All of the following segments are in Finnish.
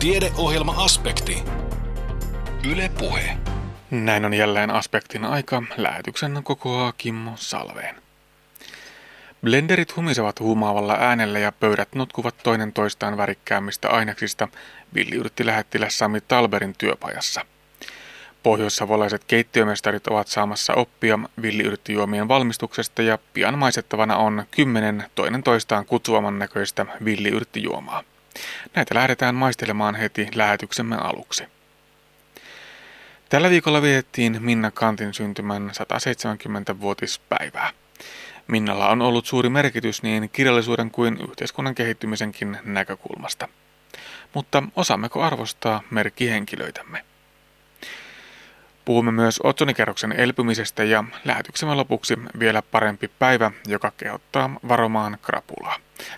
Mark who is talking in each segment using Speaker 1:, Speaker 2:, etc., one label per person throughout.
Speaker 1: Tiedeohjelma-aspekti. Yle Puhe.
Speaker 2: Näin on jälleen aspektin aika. Lähetyksen kokoaa Kimmo Salveen. Blenderit humisevat huumaavalla äänellä ja pöydät notkuvat toinen toistaan värikkäämmistä aineksista, villiyrtti lähettiläs Sami Talberin työpajassa. Pohjoissavolaiset keittiömestarit ovat saamassa oppia villiyrttijuomien valmistuksesta ja pian maisettavana on kymmenen toinen toistaan kutsuvaman näköistä villiyrttijuomaa. Näitä lähdetään maistelemaan heti lähetyksemme aluksi. Tällä viikolla vietettiin Minna Kantin syntymän 170-vuotispäivää. Minnalla on ollut suuri merkitys niin kirjallisuuden kuin yhteiskunnan kehittymisenkin näkökulmasta. Mutta osaammeko arvostaa merkkihenkilöitämme? Puhumme myös otsonikerroksen elpymisestä ja lähetyksemme lopuksi vielä parempi päivä, joka kehottaa varomaan krapulaa.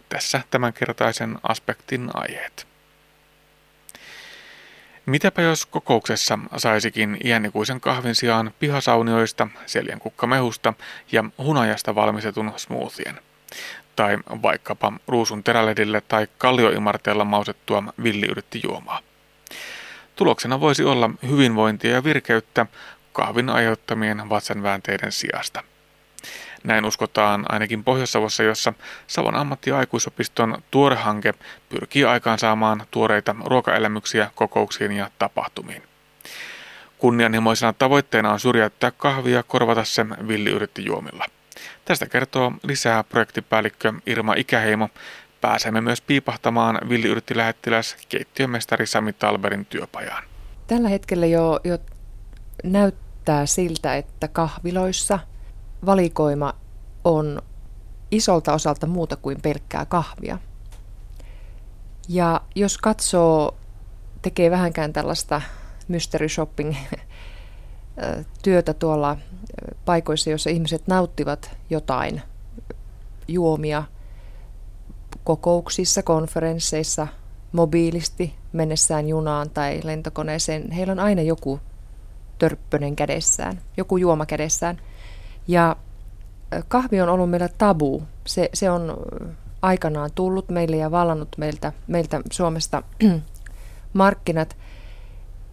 Speaker 2: Tässä tämänkertaisen aspektin aiheet. Mitäpä jos kokouksessa saisikin iänikuisen kahvin sijaan pihasaunioista, seljenkukkamehusta ja hunajasta valmistetun smoothien? Tai vaikkapa ruusun teräledille tai kallioimarteella mausettua villiyrttijuomaa. Tuloksena voisi olla hyvinvointia ja virkeyttä kahvin aiheuttamien vatsanväänteiden sijasta. Näin uskotaan ainakin Pohjois-Savossa, jossa Savon ammatti- ja aikuisopiston tuorehanke pyrkii aikaansaamaan tuoreita ruokaelämyksiä kokouksiin ja tapahtumiin. Kunnianhimoisena tavoitteena on syrjäyttää kahvia ja korvata se juomilla. Tästä kertoo lisää projektipäällikkö Irma Ikäheimo. Pääsemme myös piipahtamaan villiyrttilähettiläs keittiömestari Sami Talberin työpajaan.
Speaker 3: Tällä hetkellä jo, jo näyttää siltä, että kahviloissa – valikoima on isolta osalta muuta kuin pelkkää kahvia. Ja jos katsoo, tekee vähänkään tällaista mystery shopping työtä tuolla paikoissa, joissa ihmiset nauttivat jotain juomia kokouksissa, konferensseissa, mobiilisti, mennessään junaan tai lentokoneeseen. Heillä on aina joku törppönen kädessään, joku juoma kädessään – ja kahvi on ollut meillä tabu. Se, se on aikanaan tullut meille ja vallannut meiltä, meiltä Suomesta markkinat.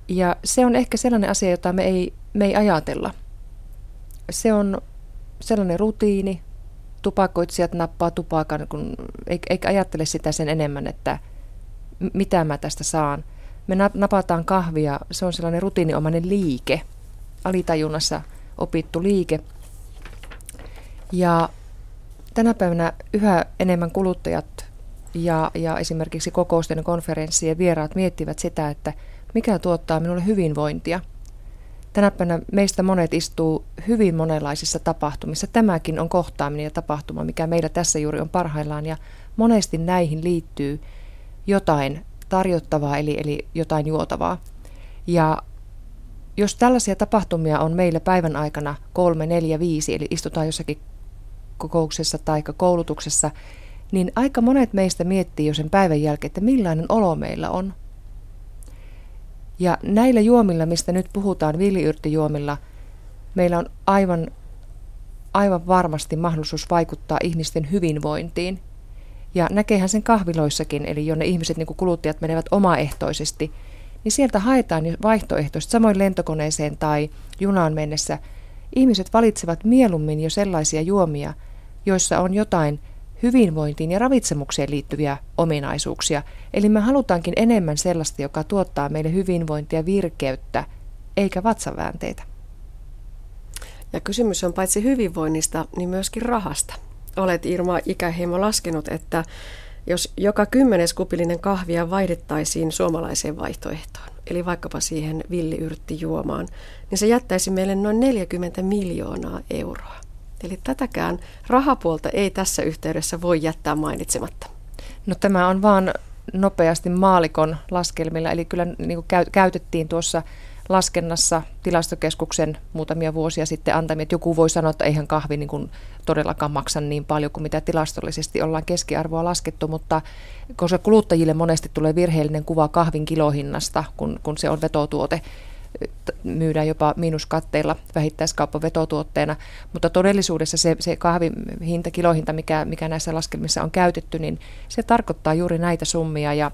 Speaker 3: Ja se on ehkä sellainen asia, jota me ei, me ei ajatella. Se on sellainen rutiini, tupakoitsijat nappaa tupakan, kun, eikä ajattele sitä sen enemmän, että mitä mä tästä saan. Me napataan kahvia, se on sellainen rutiiniomainen liike, alitajunnassa opittu liike – ja tänä päivänä yhä enemmän kuluttajat ja, ja esimerkiksi kokousten ja konferenssien vieraat miettivät sitä, että mikä tuottaa minulle hyvinvointia. Tänä päivänä meistä monet istuu hyvin monenlaisissa tapahtumissa. Tämäkin on kohtaaminen ja tapahtuma, mikä meillä tässä juuri on parhaillaan. Ja monesti näihin liittyy jotain tarjottavaa, eli, eli jotain juotavaa. Ja jos tällaisia tapahtumia on meillä päivän aikana kolme, neljä, viisi, eli istutaan jossakin kokouksessa tai koulutuksessa, niin aika monet meistä miettii jo sen päivän jälkeen, että millainen olo meillä on. Ja näillä juomilla, mistä nyt puhutaan, villiyrttijuomilla, meillä on aivan, aivan varmasti mahdollisuus vaikuttaa ihmisten hyvinvointiin. Ja näkehän sen kahviloissakin, eli jonne ihmiset, niin kuin kuluttajat, menevät omaehtoisesti, niin sieltä haetaan vaihtoehtoisesti, samoin lentokoneeseen tai junaan mennessä. Ihmiset valitsevat mieluummin jo sellaisia juomia, joissa on jotain hyvinvointiin ja ravitsemukseen liittyviä ominaisuuksia. Eli me halutaankin enemmän sellaista, joka tuottaa meille hyvinvointia, virkeyttä, eikä vatsaväänteitä.
Speaker 4: Ja kysymys on paitsi hyvinvoinnista, niin myöskin rahasta. Olet Irma Ikäheimo laskenut, että jos joka kymmenes kupillinen kahvia vaihdettaisiin suomalaiseen vaihtoehtoon, eli vaikkapa siihen villiyrttijuomaan, niin se jättäisi meille noin 40 miljoonaa euroa. Eli tätäkään rahapuolta ei tässä yhteydessä voi jättää mainitsematta.
Speaker 3: No tämä on vaan nopeasti maalikon laskelmilla, eli kyllä niin kuin käytettiin tuossa laskennassa tilastokeskuksen muutamia vuosia sitten antamia, että joku voi sanoa, että eihän kahvi niin kuin todellakaan maksa niin paljon kuin mitä tilastollisesti ollaan keskiarvoa laskettu, mutta koska kuluttajille monesti tulee virheellinen kuva kahvin kilohinnasta, kun, kun se on vetotuote, myydään jopa miinuskatteilla vähittäiskauppa vetotuotteena, mutta todellisuudessa se, se kahvin hinta, kilohinta, mikä, mikä näissä laskelmissa on käytetty, niin se tarkoittaa juuri näitä summia ja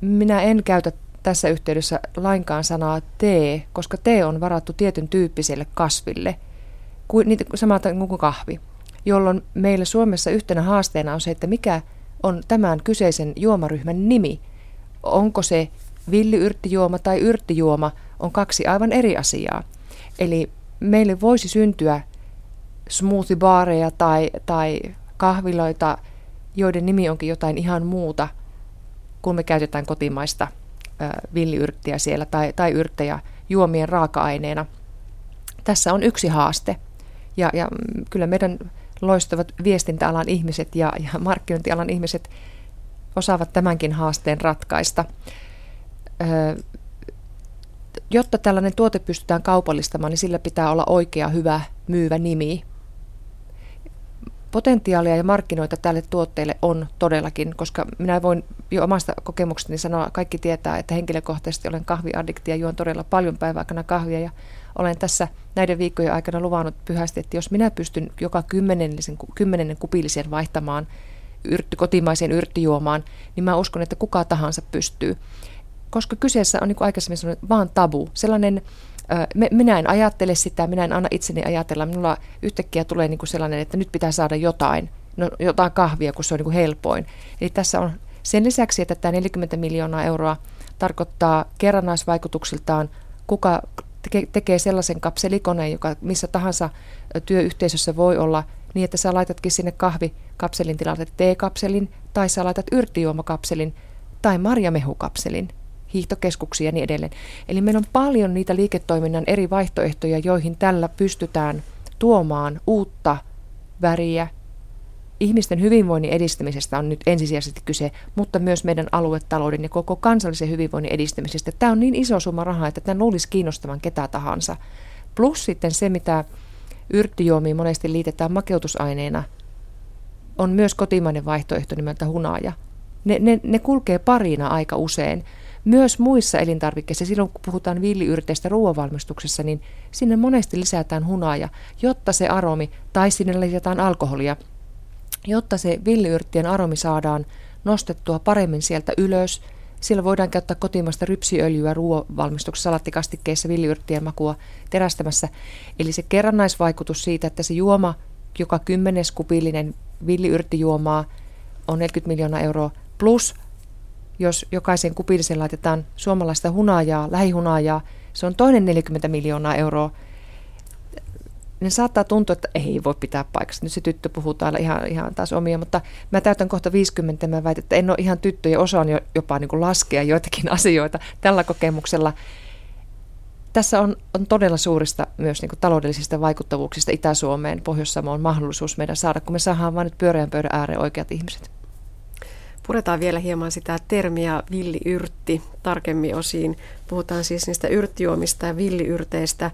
Speaker 3: minä en käytä tässä yhteydessä lainkaan sanaa tee, koska tee on varattu tietyn tyyppiselle kasville, kuin, niitä, kuin kahvi, jolloin meillä Suomessa yhtenä haasteena on se, että mikä on tämän kyseisen juomaryhmän nimi. Onko se villiyrttijuoma tai yrttijuoma, on kaksi aivan eri asiaa. Eli meille voisi syntyä smoothie-baareja tai, tai kahviloita, joiden nimi onkin jotain ihan muuta, kun me käytetään kotimaista villiyrttiä siellä tai, tai yrttejä juomien raaka-aineena. Tässä on yksi haaste. Ja, ja kyllä meidän loistavat viestintäalan ihmiset ja, ja markkinointialan ihmiset osaavat tämänkin haasteen ratkaista. Jotta tällainen tuote pystytään kaupallistamaan, niin sillä pitää olla oikea, hyvä, myyvä nimi potentiaalia ja markkinoita tälle tuotteelle on todellakin, koska minä voin jo omasta kokemuksestani sanoa, kaikki tietää, että henkilökohtaisesti olen kahviaddikti ja juon todella paljon päiväaikana kahvia ja olen tässä näiden viikkojen aikana luvannut pyhästi, että jos minä pystyn joka kymmenennen kupillisen vaihtamaan yrtti, kotimaiseen yrttijuomaan, niin mä uskon, että kuka tahansa pystyy. Koska kyseessä on niin kuin aikaisemmin sanonut, vaan tabu, sellainen minä en ajattele sitä, minä en anna itseni ajatella. Minulla yhtäkkiä tulee niin kuin sellainen, että nyt pitää saada jotain, no, jotain kahvia, kun se on niin kuin helpoin. Eli tässä on sen lisäksi, että tämä 40 miljoonaa euroa tarkoittaa kerrannaisvaikutuksiltaan, kuka tekee sellaisen kapselikoneen, joka missä tahansa työyhteisössä voi olla niin, että sä laitatkin sinne kahvikapselin tilalle teekapselin, tai sä laitat yrttijuomakapselin, tai marjamehukapselin hiihtokeskuksia ja niin edelleen. Eli meillä on paljon niitä liiketoiminnan eri vaihtoehtoja, joihin tällä pystytään tuomaan uutta väriä. Ihmisten hyvinvoinnin edistämisestä on nyt ensisijaisesti kyse, mutta myös meidän aluetalouden ja koko kansallisen hyvinvoinnin edistämisestä. Tämä on niin iso summa rahaa, että tämä luulisi kiinnostavan ketä tahansa. Plus sitten se, mitä yrttijuomiin monesti liitetään makeutusaineena, on myös kotimainen vaihtoehto nimeltä hunaja. Ne, ne, ne kulkee parina aika usein. Myös muissa elintarvikkeissa, silloin kun puhutaan villiyrteistä ruoanvalmistuksessa, niin sinne monesti lisätään hunaaja, jotta se aromi, tai sinne lisätään alkoholia, jotta se villiyrttien aromi saadaan nostettua paremmin sieltä ylös. Siellä voidaan käyttää kotimaista rypsiöljyä ruoanvalmistuksessa, salattikastikkeissa, villiyrttien makua terästämässä. Eli se kerrannaisvaikutus siitä, että se juoma, joka kymmenes kupillinen villiyrttijuomaa on 40 miljoonaa euroa, plus jos jokaisen kupillisen laitetaan suomalaista hunajaa, lähihunajaa, se on toinen 40 miljoonaa euroa. Ne saattaa tuntua, että ei voi pitää paikassa. Nyt se tyttö puhuu täällä ihan, ihan taas omia, mutta mä täytän kohta 50 ja mä väitän, että en ole ihan tyttö ja osaan jo, jopa niin kuin laskea joitakin asioita tällä kokemuksella. Tässä on, on todella suurista myös niin kuin taloudellisista vaikuttavuuksista Itä-Suomeen, Pohjois-Samoon mahdollisuus meidän saada, kun me saadaan vain nyt pyöreän pöydän ääreen oikeat ihmiset.
Speaker 4: Puretaan vielä hieman sitä termiä villiyrtti tarkemmin osiin. Puhutaan siis niistä yrttijuomista ja villiyrteistä.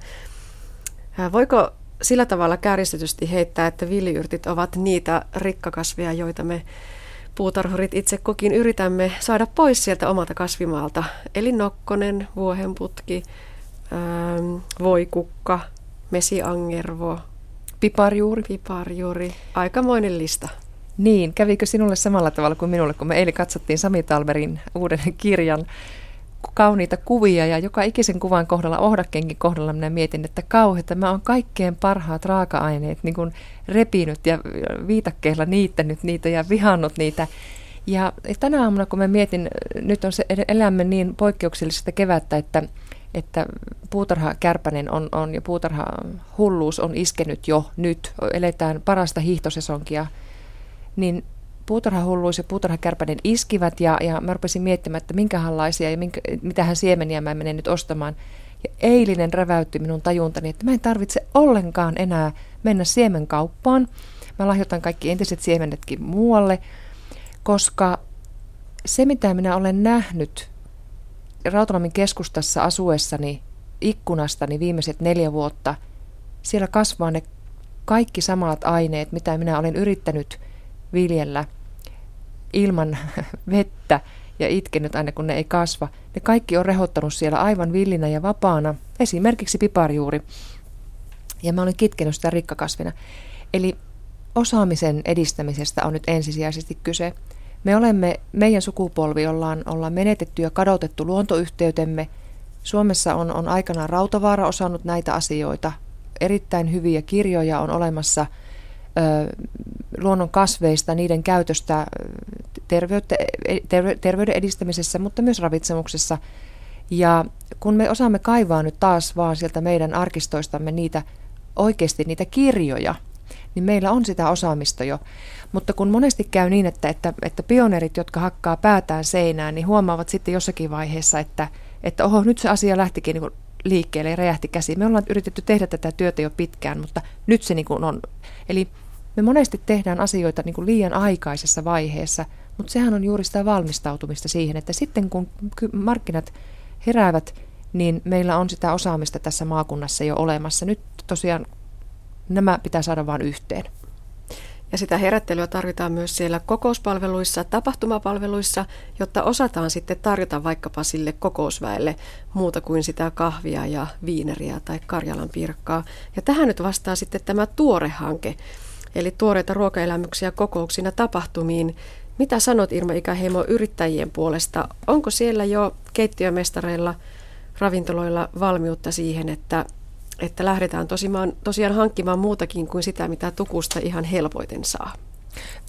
Speaker 4: Voiko sillä tavalla kääristetysti heittää, että villiyrtit ovat niitä rikkakasveja, joita me puutarhurit itse kukin yritämme saada pois sieltä omalta kasvimaalta. Eli nokkonen, vuohenputki, voikukka, mesiangervo,
Speaker 3: piparjuuri.
Speaker 4: piparjuuri. Aikamoinen lista.
Speaker 3: Niin, kävikö sinulle samalla tavalla kuin minulle, kun me eilen katsottiin Sami Talberin uuden kirjan kauniita kuvia ja joka ikisen kuvan kohdalla, ohdakkenkin kohdalla minä mietin, että kauheita, mä oon kaikkein parhaat raaka-aineet niin kuin repinyt ja viitakkeella niittänyt niitä ja vihannut niitä. Ja tänä aamuna, kun mä mietin, nyt on se, elämme niin poikkeuksellisesta kevättä, että, että puutarha kärpänen on, on ja puutarha hulluus on iskenyt jo nyt. Eletään parasta hiihtosesonkia niin puutarhahulluus ja puutarhakärpänen iskivät ja, ja mä rupesin miettimään, että minkälaisia ja minkä, mitähän siemeniä mä menen nyt ostamaan. Ja eilinen räväytti minun tajuntani, että mä en tarvitse ollenkaan enää mennä siemenkauppaan. Mä lahjoitan kaikki entiset siemenetkin muualle, koska se mitä minä olen nähnyt Rautalamin keskustassa asuessani ikkunastani viimeiset neljä vuotta, siellä kasvaa ne kaikki samat aineet, mitä minä olen yrittänyt – viljellä ilman vettä ja itkenyt aina kun ne ei kasva. Ne kaikki on rehottanut siellä aivan villinä ja vapaana, esimerkiksi piparjuuri. Ja mä olen kitkenyt sitä rikkakasvina. Eli osaamisen edistämisestä on nyt ensisijaisesti kyse. Me olemme, meidän sukupolvi ollaan, ollaan menetetty ja kadotettu luontoyhteytemme. Suomessa on, on aikanaan Rautavaara osannut näitä asioita. Erittäin hyviä kirjoja on olemassa – luonnon kasveista, niiden käytöstä terveyttä, terve, terveyden edistämisessä, mutta myös ravitsemuksessa. Ja kun me osaamme kaivaa nyt taas vaan sieltä meidän arkistoistamme niitä oikeasti niitä kirjoja, niin meillä on sitä osaamista jo. Mutta kun monesti käy niin, että, että, että pioneerit, jotka hakkaa päätään seinään, niin huomaavat sitten jossakin vaiheessa, että, että oho, nyt se asia lähtikin niin liikkeelle ja räjähti käsiin. Me ollaan yritetty tehdä tätä työtä jo pitkään, mutta nyt se niin on. Eli me monesti tehdään asioita niin kuin liian aikaisessa vaiheessa, mutta sehän on juuri sitä valmistautumista siihen, että sitten kun markkinat heräävät, niin meillä on sitä osaamista tässä maakunnassa jo olemassa. Nyt tosiaan nämä pitää saada vain yhteen.
Speaker 4: Ja sitä herättelyä tarvitaan myös siellä kokouspalveluissa, tapahtumapalveluissa, jotta osataan sitten tarjota vaikkapa sille kokousväelle muuta kuin sitä kahvia ja viineriä tai Karjalan pirkkaa. Ja tähän nyt vastaa sitten tämä tuore hanke, eli tuoreita ruokaelämyksiä kokouksina tapahtumiin. Mitä sanot Irma Ikäheimo yrittäjien puolesta? Onko siellä jo keittiömestareilla, ravintoloilla valmiutta siihen, että, että lähdetään tosiaan, tosiaan hankkimaan muutakin kuin sitä, mitä tukusta ihan helpoiten saa?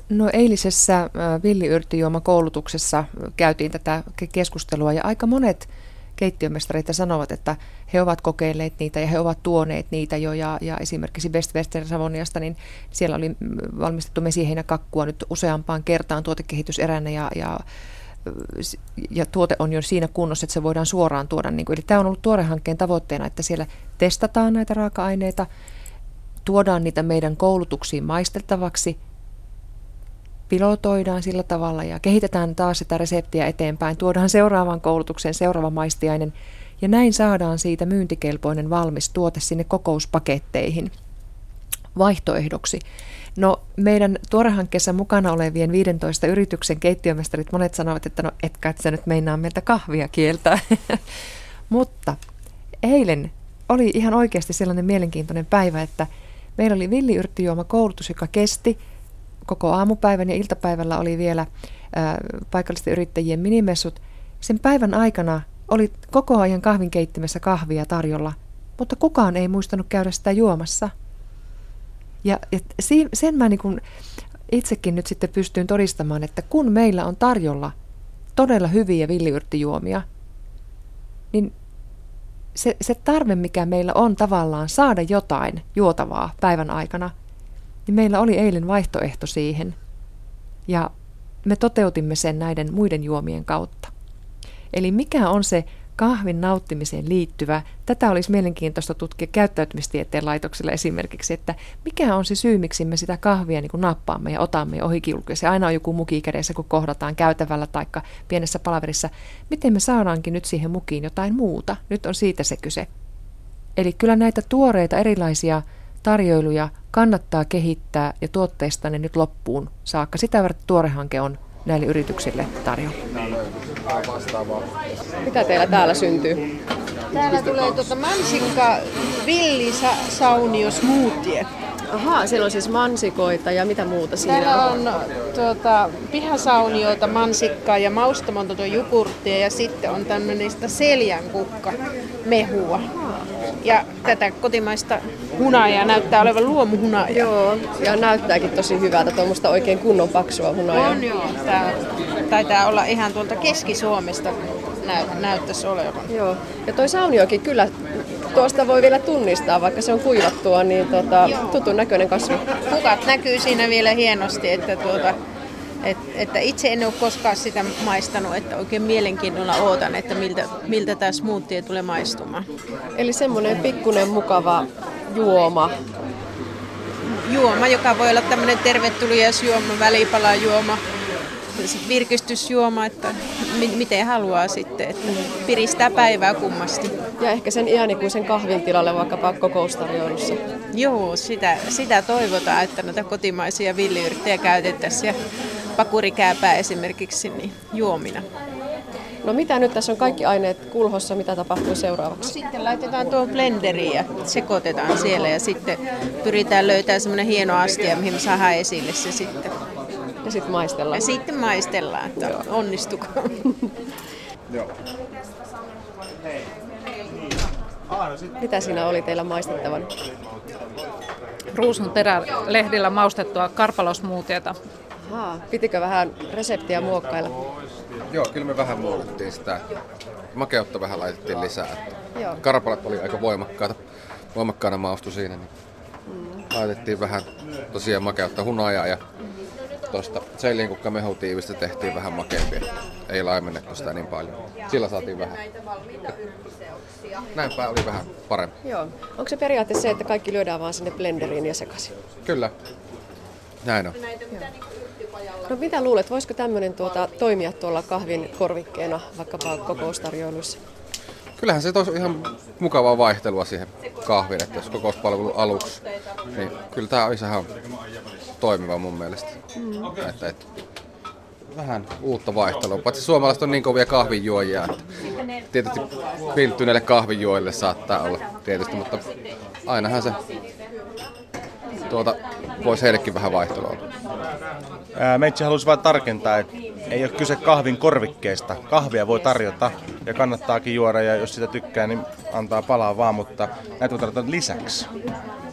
Speaker 3: No eilisessä villiyrttijuoma-koulutuksessa käytiin tätä keskustelua ja aika monet keittiömestareita sanovat, että he ovat kokeilleet niitä ja he ovat tuoneet niitä jo. Ja, ja esimerkiksi Best Western Savoniasta, niin siellä oli valmistettu mesiheinäkakkua nyt useampaan kertaan tuotekehityseränä ja, ja ja tuote on jo siinä kunnossa, että se voidaan suoraan tuoda. Niin kuin, eli tämä on ollut tuorehankkeen tavoitteena, että siellä testataan näitä raaka-aineita, tuodaan niitä meidän koulutuksiin maisteltavaksi pilotoidaan sillä tavalla ja kehitetään taas sitä reseptiä eteenpäin, tuodaan seuraavaan koulutukseen seuraava maistiainen ja näin saadaan siitä myyntikelpoinen valmis tuote sinne kokouspaketteihin vaihtoehdoksi. No meidän tuorehankkeessa mukana olevien 15 yrityksen keittiömestarit monet sanovat, että no etkä et sä nyt meinaa meiltä kahvia kieltää. Mutta eilen oli ihan oikeasti sellainen mielenkiintoinen päivä, että meillä oli villiyrttijuoma koulutus, joka kesti – koko aamupäivän ja iltapäivällä oli vielä ää, paikallisten yrittäjien minimessut. Sen päivän aikana oli koko ajan kahvinkeittimessä kahvia tarjolla, mutta kukaan ei muistanut käydä sitä juomassa. Ja, ja sen mä niin itsekin nyt sitten pystyn todistamaan, että kun meillä on tarjolla todella hyviä villiyrttijuomia, niin se, se tarve, mikä meillä on tavallaan saada jotain juotavaa päivän aikana – niin meillä oli eilen vaihtoehto siihen. Ja me toteutimme sen näiden muiden juomien kautta. Eli mikä on se kahvin nauttimiseen liittyvä, tätä olisi mielenkiintoista tutkia käyttäytymistieteen laitoksella esimerkiksi, että mikä on se syy, miksi me sitä kahvia niin kuin nappaamme ja otamme ohikiulkuja. Se aina on joku muki kädessä, kun kohdataan käytävällä tai pienessä palaverissa. Miten me saadaankin nyt siihen mukiin jotain muuta? Nyt on siitä se kyse. Eli kyllä näitä tuoreita erilaisia tarjoiluja kannattaa kehittää ja tuotteista ne nyt loppuun saakka. Sitä varten tuorehanke on näille yrityksille tarjolla.
Speaker 4: Mitä teillä täällä syntyy?
Speaker 5: Täällä tulee tuota mansikka villisaunio smoothie.
Speaker 4: Ahaa, siellä on siis mansikoita ja mitä muuta siinä
Speaker 5: Täällä on tuota, pihasaunioita, mansikkaa ja maustamonta jogurttia ja sitten on tämmöinen seljankukka mehua. Ja tätä kotimaista hunajaa näyttää olevan luomuhunajaa.
Speaker 4: Joo, ja näyttääkin tosi hyvältä, tuommoista oikein kunnon paksua hunajaa.
Speaker 5: On joo, tää taitaa olla ihan tuolta Keski-Suomesta näy- näyttäisi olevan.
Speaker 4: Joo, ja toi sauniokin kyllä tuosta voi vielä tunnistaa, vaikka se on kuivattua, niin tota, tutun näköinen kasvi.
Speaker 5: Kukat näkyy siinä vielä hienosti, että tuota, et, että itse en ole koskaan sitä maistanut, että oikein mielenkiinnolla ootan, että miltä, miltä tämä smoothie tulee maistumaan.
Speaker 4: Eli semmoinen pikkuinen mukava juoma.
Speaker 5: Juoma, joka voi olla tämmöinen tervetulias-juoma, välipalajuoma, virkistysjuoma, että miten haluaa sitten, että piristää päivää kummasti.
Speaker 4: Ja ehkä sen iänikuisen kahvin tilalle vaikkapa kokoustarjoilussa.
Speaker 5: Joo, sitä, sitä toivotaan, että näitä kotimaisia villiyrttejä käytettäisiin ja pakurikääpää esimerkiksi niin juomina.
Speaker 4: No mitä nyt tässä on kaikki aineet kulhossa, mitä tapahtuu seuraavaksi?
Speaker 5: No sitten laitetaan tuo blenderiin ja sekoitetaan siellä ja sitten pyritään löytämään semmoinen hieno astia, mihin me saadaan esille se sitten.
Speaker 4: Ja sitten maistellaan.
Speaker 5: Ja sitten maistellaan, että onnistuko.
Speaker 4: Mitä siinä oli teillä maistettavan?
Speaker 6: Ruusun terälehdillä maustettua karpalosmuutiota.
Speaker 4: Haa, pitikö vähän reseptiä muokkailla?
Speaker 7: Joo, kyllä me vähän muokattiin sitä. Makeutta vähän laitettiin lisää. Että
Speaker 4: Joo.
Speaker 7: Karpalat oli aika voimakkaita. Voimakkaana maustu siinä. Niin Laitettiin vähän tosiaan makeutta hunajaa ja tuosta seiliinkukka mehutiivistä tehtiin vähän makeampia. Ei laimennettu sitä niin paljon. Sillä saatiin vähän. Näinpä oli vähän parempi.
Speaker 4: Joo. Onko se periaatteessa se, että kaikki lyödään vaan sinne blenderiin ja sekaisin?
Speaker 7: Kyllä. Näin on.
Speaker 4: No mitä luulet, voisiko tämmöinen tuota, toimia tuolla kahvin korvikkeena vaikkapa kokoustarjoiluissa?
Speaker 7: Kyllähän se toisi ihan mukavaa vaihtelua siihen kahviin, että jos kokouspalvelu aluksi, niin kyllä tämä olisi ihan toimiva mun mielestä. Mm. Että, että, vähän uutta vaihtelua. Paitsi suomalaiset on niin kovia kahvinjuojia, että tietysti pilttyneille kahvinjuojille saattaa olla tietysti, mutta ainahan se tuota, voisi heillekin vähän vaihtelua olla.
Speaker 8: Meitsi halusi vain tarkentaa, että ei ole kyse kahvin korvikkeesta. Kahvia voi tarjota ja kannattaakin juoda ja jos sitä tykkää, niin antaa palaa vaan, mutta näitä voi tarjota lisäksi.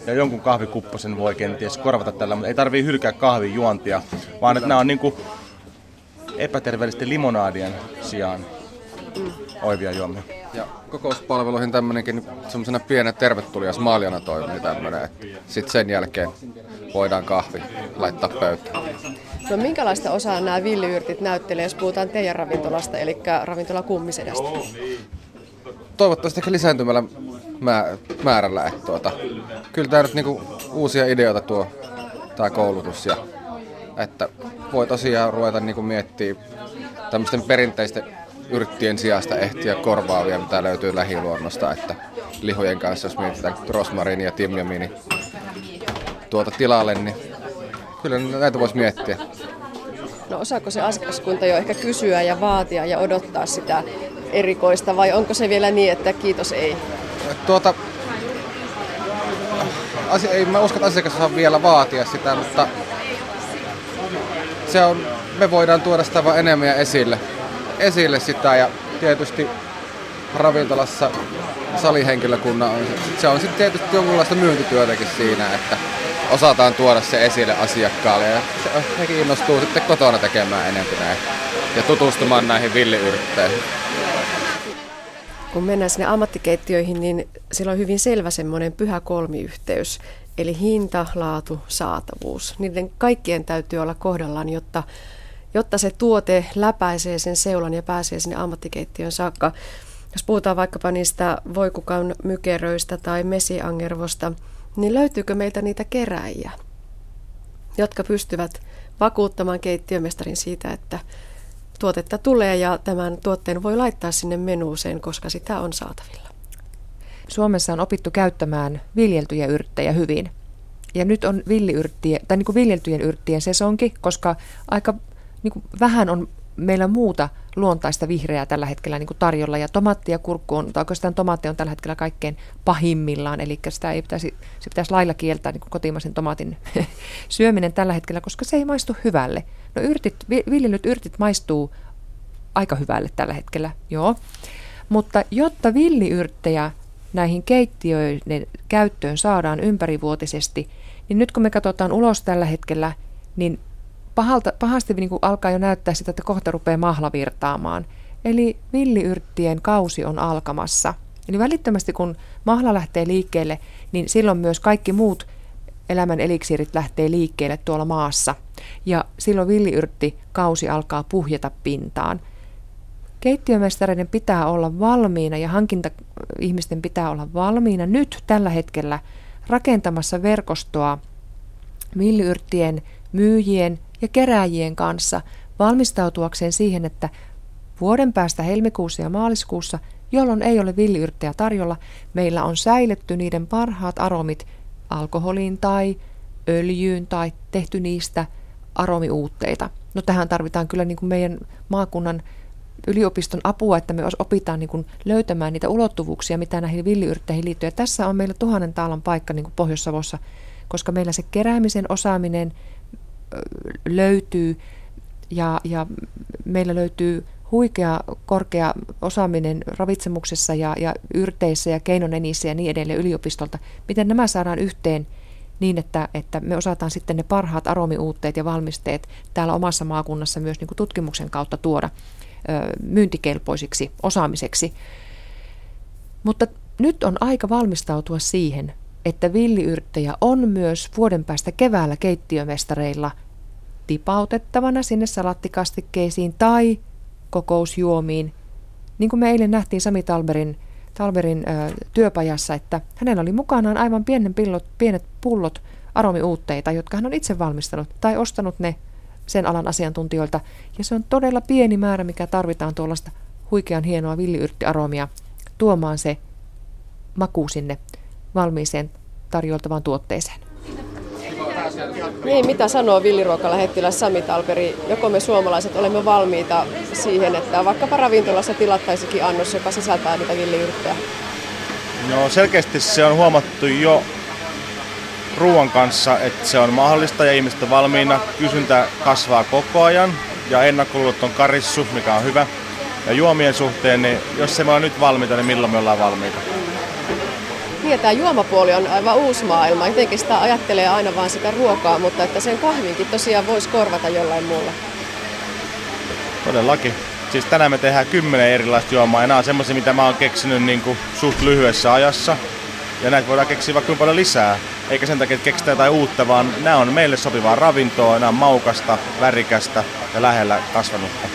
Speaker 8: Ja jonkun kahvikupposen voi kenties korvata tällä, mutta ei tarvii hylkää kahvin juontia, vaan että nämä on niinku epäterveellisten limonaadien sijaan oivia juomia.
Speaker 7: Ja kokouspalveluihin tämmönenkin semmoisena pienä tervetulias maaljana toimii tämmönen, että sitten sen jälkeen voidaan kahvi laittaa pöytään.
Speaker 4: No minkälaista osaa nämä villiyrtit näyttelee, jos puhutaan teidän ravintolasta, eli ravintola Kummisedästä?
Speaker 7: Toivottavasti ehkä lisääntymällä mä- määrällä, että tuota, kyllä tämä nyt niinku uusia ideoita tuo tämä koulutus ja että voi tosiaan ruveta niinku miettiä tämmöisten perinteisten yrttien sijasta ehtiä korvaavia, mitä löytyy lähiluonnosta, että lihojen kanssa, jos mietitään rosmariini ja timjamiini tuota tilalle, niin kyllä näitä voisi miettiä.
Speaker 4: No osaako se asiakaskunta jo ehkä kysyä ja vaatia ja odottaa sitä erikoista vai onko se vielä niin, että kiitos ei?
Speaker 7: Tuota, asia, ei mä usko, että asiakas saa vielä vaatia sitä, mutta se on, me voidaan tuoda sitä vaan enemmän ja esille, esille sitä ja tietysti ravintolassa salihenkilökunnan on, se on sitten tietysti jonkunlaista myyntityötäkin siinä, että osataan tuoda se esille asiakkaalle ja se, he innostuu sitten kotona tekemään enemmän ja tutustumaan näihin villiyrtteihin.
Speaker 4: Kun mennään sinne ammattikeittiöihin, niin siellä on hyvin selvä semmoinen pyhä kolmiyhteys. Eli hinta, laatu, saatavuus. Niiden kaikkien täytyy olla kohdallaan, jotta, jotta se tuote läpäisee sen seulan ja pääsee sinne ammattikeittiön saakka. Jos puhutaan vaikkapa niistä voikukan mykeröistä tai mesiangervosta, niin löytyykö meiltä niitä keräjiä, jotka pystyvät vakuuttamaan keittiömestarin siitä, että tuotetta tulee ja tämän tuotteen voi laittaa sinne menuuseen, koska sitä on saatavilla.
Speaker 3: Suomessa on opittu käyttämään viljeltyjä yrttejä hyvin. Ja nyt on villiyrttien, tai niin kuin viljeltyjen yrttien sesonki, koska aika niin kuin vähän on meillä muuta luontaista vihreää tällä hetkellä niin kuin tarjolla. Ja tomaatti ja kurkku on, tai oikeastaan tomaatti on tällä hetkellä kaikkein pahimmillaan, eli sitä ei pitäisi, se pitäisi lailla kieltää niin kuin kotimaisen tomaatin syöminen tällä hetkellä, koska se ei maistu hyvälle. No yrtit, viljelyt yrtit maistuu aika hyvälle tällä hetkellä, joo. Mutta jotta villiyrttejä näihin keittiöiden käyttöön saadaan ympärivuotisesti, niin nyt kun me katsotaan ulos tällä hetkellä, niin pahalta, pahasti niin alkaa jo näyttää sitä, että kohta rupeaa mahla virtaamaan. Eli villiyrttien kausi on alkamassa. Eli välittömästi kun mahla lähtee liikkeelle, niin silloin myös kaikki muut elämän eliksiirit lähtee liikkeelle tuolla maassa. Ja silloin villiyrtti kausi alkaa puhjeta pintaan. Keittiömestareiden pitää olla valmiina ja hankintaihmisten pitää olla valmiina nyt tällä hetkellä rakentamassa verkostoa villiyrttien myyjien ja kerääjien kanssa valmistautuakseen siihen, että vuoden päästä helmikuussa ja maaliskuussa, jolloin ei ole villiyrttejä tarjolla, meillä on säilytty niiden parhaat aromit alkoholiin tai öljyyn tai tehty niistä aromiuutteita. No tähän tarvitaan kyllä niin kuin meidän maakunnan yliopiston apua, että me opitaan niin kuin löytämään niitä ulottuvuuksia, mitä näihin villiyrtteihin liittyy. Ja tässä on meillä tuhannen taalan paikka niin kuin Pohjois-Savossa, koska meillä se keräämisen osaaminen löytyy ja, ja meillä löytyy huikea korkea osaaminen ravitsemuksessa ja, ja yrteissä ja keinonenissä ja niin edelleen yliopistolta. Miten nämä saadaan yhteen niin, että, että me osataan sitten ne parhaat aromiuutteet ja valmisteet täällä omassa maakunnassa myös niin kuin tutkimuksen kautta tuoda ö, myyntikelpoisiksi osaamiseksi. Mutta nyt on aika valmistautua siihen, että villiyrttejä on myös vuoden päästä keväällä keittiömestareilla tipautettavana sinne salattikastikkeisiin tai kokousjuomiin. Niin kuin me eilen nähtiin Sami Talberin, Talberin ö, työpajassa, että hänellä oli mukanaan aivan pienen pillot, pienet pullot aromiuutteita, jotka hän on itse valmistanut tai ostanut ne sen alan asiantuntijoilta. Ja se on todella pieni määrä, mikä tarvitaan tuollaista huikean hienoa villiyrttiaromia tuomaan se maku sinne valmiiseen tarjoltavaan tuotteeseen.
Speaker 4: Niin, mitä sanoo villiruokalähettiläs Sami Talperi? Joko me suomalaiset olemme valmiita siihen, että vaikkapa ravintolassa tilattaisikin annos, joka sisältää niitä villiyrttejä?
Speaker 8: No selkeästi se on huomattu jo ruoan kanssa, että se on mahdollista ja ihmiset on valmiina. Kysyntä kasvaa koko ajan ja ennakkoluulot on karissu, mikä on hyvä. Ja juomien suhteen, niin jos se me on nyt valmiita, niin milloin me ollaan valmiita?
Speaker 4: Niin, tämä juomapuoli on aivan uusi maailma. Jotenkin sitä ajattelee aina vain sitä ruokaa, mutta että sen kahvinkin tosiaan voisi korvata jollain muulla.
Speaker 8: Todellakin. Siis tänään me tehdään kymmenen erilaista juomaa ja nämä on semmoisia, mitä mä oon keksinyt niin kuin suht lyhyessä ajassa. Ja näitä voidaan keksiä vaikka paljon lisää. Eikä sen takia, että keksitään jotain uutta, vaan nämä on meille sopivaa ravintoa, nämä on maukasta, värikästä ja lähellä kasvanutta.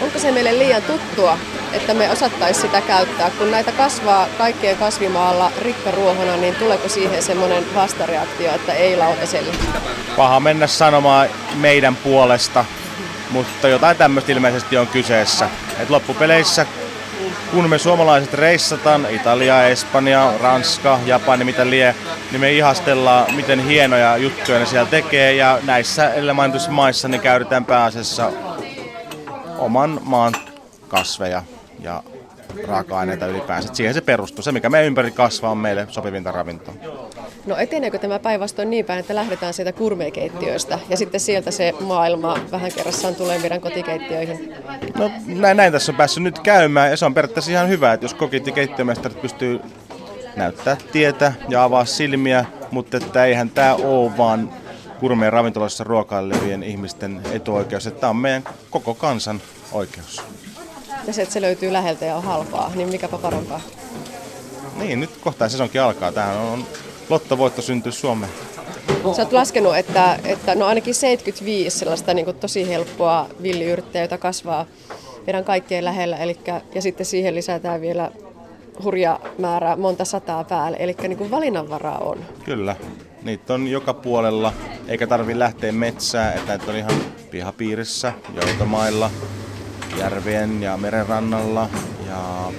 Speaker 4: Onko se meille liian tuttua, että me osattaisiin sitä käyttää? Kun näitä kasvaa kaikkien kasvimaalla rikkaruohona, niin tuleeko siihen semmoinen vastareaktio, että ei lautaselle?
Speaker 8: Paha mennä sanomaan meidän puolesta, mutta jotain tämmöistä ilmeisesti on kyseessä. Et loppupeleissä kun me suomalaiset reissataan, Italia, Espanja, Ranska, Japani, mitä lie, niin me ihastellaan, miten hienoja juttuja ne siellä tekee. Ja näissä edellä maissa niin käytetään pääasiassa oman maan kasveja ja raaka-aineita ylipäänsä. Siihen se perustuu. Se, mikä meidän ympäri kasvaa, on meille sopivinta ravintoa.
Speaker 4: No eteneekö tämä päinvastoin niin päin, että lähdetään sieltä kurmeikeittiöistä ja sitten sieltä se maailma vähän kerrassaan tulee meidän kotikeittiöihin?
Speaker 8: No näin, näin tässä on päässyt nyt käymään ja se on periaatteessa ihan hyvä, että jos kokit ja keittiömestarit pystyy näyttää tietä ja avaa silmiä, mutta että eihän tämä ole vaan kurmeen ravintoloissa ruokailevien ihmisten etuoikeus, että tämä on meidän koko kansan oikeus.
Speaker 4: Ja se, että se löytyy läheltä ja on halpaa, niin mikäpä parempaa?
Speaker 8: Niin, nyt kohta sesonkin alkaa. Tähän on lottovoitto syntyy Suomeen.
Speaker 4: Sä oot laskenut, että, että no ainakin 75 sellaista niin tosi helppoa villiyrttejä, joita kasvaa meidän kaikkien lähellä. Elikkä, ja sitten siihen lisätään vielä hurja määrä, monta sataa päälle. Eli niin valinnanvaraa on.
Speaker 8: Kyllä. Niitä on joka puolella, eikä tarvi lähteä metsään, että on ihan pihapiirissä, joutomailla, järvien ja merenrannalla ja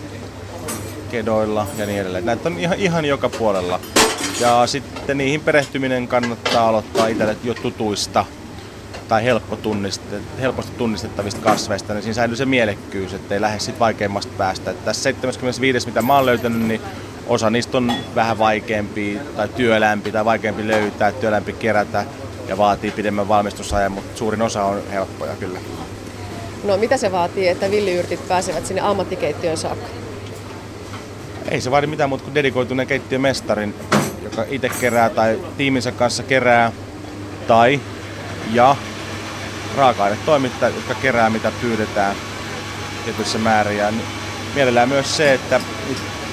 Speaker 8: kedoilla ja niin edelleen. Näitä on ihan, ihan joka puolella. Ja sitten niihin perehtyminen kannattaa aloittaa itselle jo tutuista tai helppo tunnistet, helposti tunnistettavista kasveista, niin siinä säilyy se mielekkyys, ettei lähde sitten vaikeimmasta päästä. Et tässä 75, mitä mä oon löytänyt, niin osa niistä on vähän vaikeampi tai työlämpi tai vaikeampi löytää, työlämpi kerätä ja vaatii pidemmän valmistusajan, mutta suurin osa on helppoja kyllä.
Speaker 4: No mitä se vaatii, että villiyrtit pääsevät sinne ammattikeittiön saakka?
Speaker 8: Ei se vaadi mitään muuta kuin dedikoituneen keittiömestarin, joka itse kerää tai tiiminsä kanssa kerää, tai ja raaka-ainetoimittajat, jotka kerää mitä pyydetään tietyissä määrin. Ja mielellään myös se, että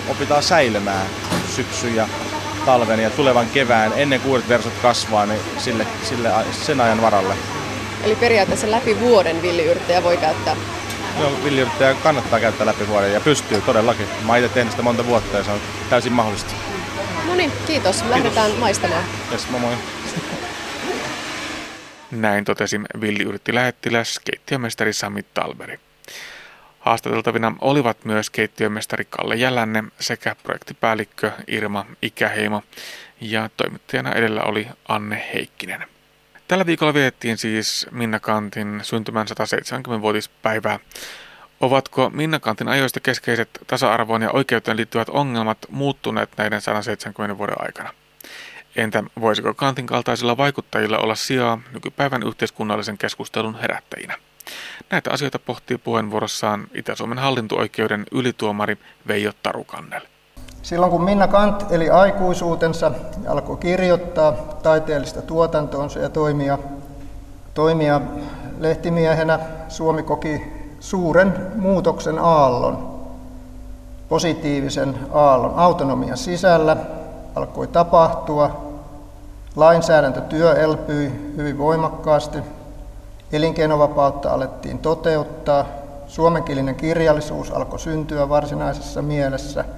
Speaker 8: opitaan säilymään syksyn ja talven ja tulevan kevään ennen kuin uudet versot kasvaa, niin sille, sille, sen ajan varalle.
Speaker 4: Eli periaatteessa läpi vuoden villiyrttejä voi käyttää?
Speaker 8: Joo, villiyrttejä kannattaa käyttää läpi vuoden ja pystyy todellakin. Mä oon itse tehnyt sitä monta vuotta ja se on täysin mahdollista.
Speaker 4: No niin, kiitos. Lähdetään kiitos. maistamaan.
Speaker 8: Yes, moi moi.
Speaker 2: Näin totesi villiyrtti lähettiläs keittiömestari Sami Talberi. Haastateltavina olivat myös keittiömestari Kalle Jälänne sekä projektipäällikkö Irma Ikäheimo ja toimittajana edellä oli Anne Heikkinen. Tällä viikolla vietettiin siis Minna Kantin syntymän 170-vuotispäivää. Ovatko Minna Kantin ajoista keskeiset tasa-arvoon ja oikeuteen liittyvät ongelmat muuttuneet näiden 170 vuoden aikana? Entä voisiko Kantin kaltaisilla vaikuttajilla olla sijaa nykypäivän yhteiskunnallisen keskustelun herättäjinä? Näitä asioita pohtii puheenvuorossaan Itä-Suomen hallinto-oikeuden ylituomari Veijo Tarukannel.
Speaker 9: Silloin kun Minna Kant eli aikuisuutensa alkoi kirjoittaa taiteellista tuotantoonsa ja toimia, toimia lehtimiehenä, Suomi koki suuren muutoksen aallon, positiivisen aallon. Autonomia sisällä alkoi tapahtua, lainsäädäntötyö elpyi hyvin voimakkaasti, elinkeinovapautta alettiin toteuttaa, suomenkielinen kirjallisuus alkoi syntyä varsinaisessa mielessä –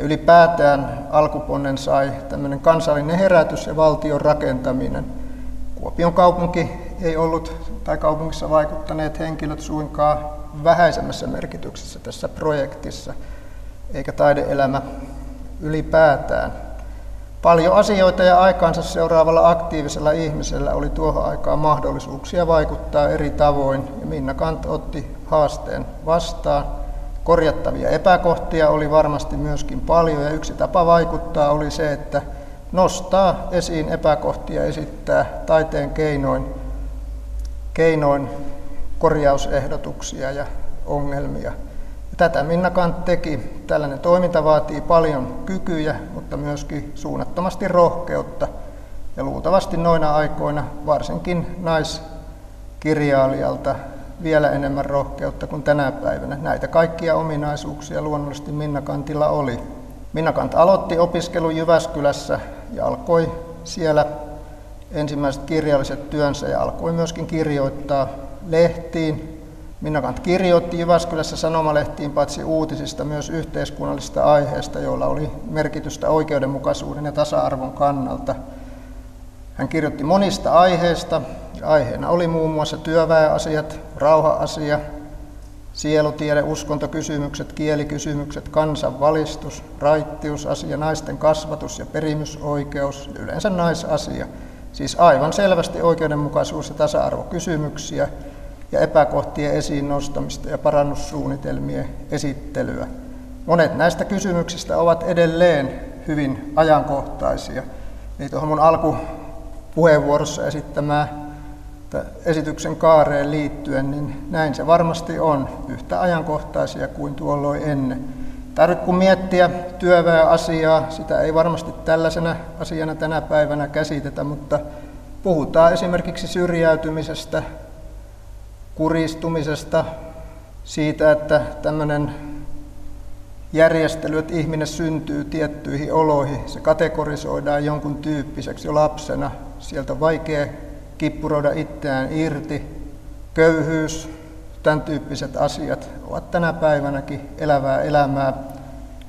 Speaker 9: ja ylipäätään alkuponnen sai tämmöinen kansallinen herätys ja valtion rakentaminen. Kuopion kaupunki ei ollut, tai kaupungissa vaikuttaneet henkilöt suinkaan vähäisemmässä merkityksessä tässä projektissa, eikä taideelämä ylipäätään. Paljon asioita ja aikaansa seuraavalla aktiivisella ihmisellä oli tuohon aikaan mahdollisuuksia vaikuttaa eri tavoin, ja Minna Kant otti haasteen vastaan – Korjattavia epäkohtia oli varmasti myöskin paljon ja yksi tapa vaikuttaa oli se, että nostaa esiin epäkohtia, esittää taiteen keinoin, keinoin korjausehdotuksia ja ongelmia. Tätä Minna Kant teki. Tällainen toiminta vaatii paljon kykyjä, mutta myöskin suunnattomasti rohkeutta. Ja luultavasti noina aikoina varsinkin naiskirjailijalta vielä enemmän rohkeutta kuin tänä päivänä. Näitä kaikkia ominaisuuksia luonnollisesti Minna Kantilla oli. Minna Kant aloitti opiskelun Jyväskylässä ja alkoi siellä ensimmäiset kirjalliset työnsä ja alkoi myöskin kirjoittaa lehtiin. Minna Kant kirjoitti Jyväskylässä sanomalehtiin paitsi uutisista myös yhteiskunnallisista aiheista, joilla oli merkitystä oikeudenmukaisuuden ja tasa-arvon kannalta. Hän kirjoitti monista aiheista, Aiheena oli muun muassa työväenasiat, rauha-asia, sielutiede, uskontokysymykset, kielikysymykset, kansanvalistus, raittiusasia, naisten kasvatus ja perimysoikeus yleensä naisasia. Siis aivan selvästi oikeudenmukaisuus- ja tasa-arvokysymyksiä ja epäkohtien esiin nostamista ja parannussuunnitelmien esittelyä. Monet näistä kysymyksistä ovat edelleen hyvin ajankohtaisia. Niin tuohon mun alkupuheenvuorossa esittämää esityksen kaareen liittyen, niin näin se varmasti on, yhtä ajankohtaisia kuin tuolloin ennen. Tarvitse kun miettiä työväenasiaa, sitä ei varmasti tällaisena asiana tänä päivänä käsitetä, mutta puhutaan esimerkiksi syrjäytymisestä, kuristumisesta, siitä, että tämmöinen järjestely, että ihminen syntyy tiettyihin oloihin, se kategorisoidaan jonkun tyyppiseksi jo lapsena. Sieltä on vaikea kippuroida itseään irti. Köyhyys, tämän tyyppiset asiat ovat tänä päivänäkin elävää elämää.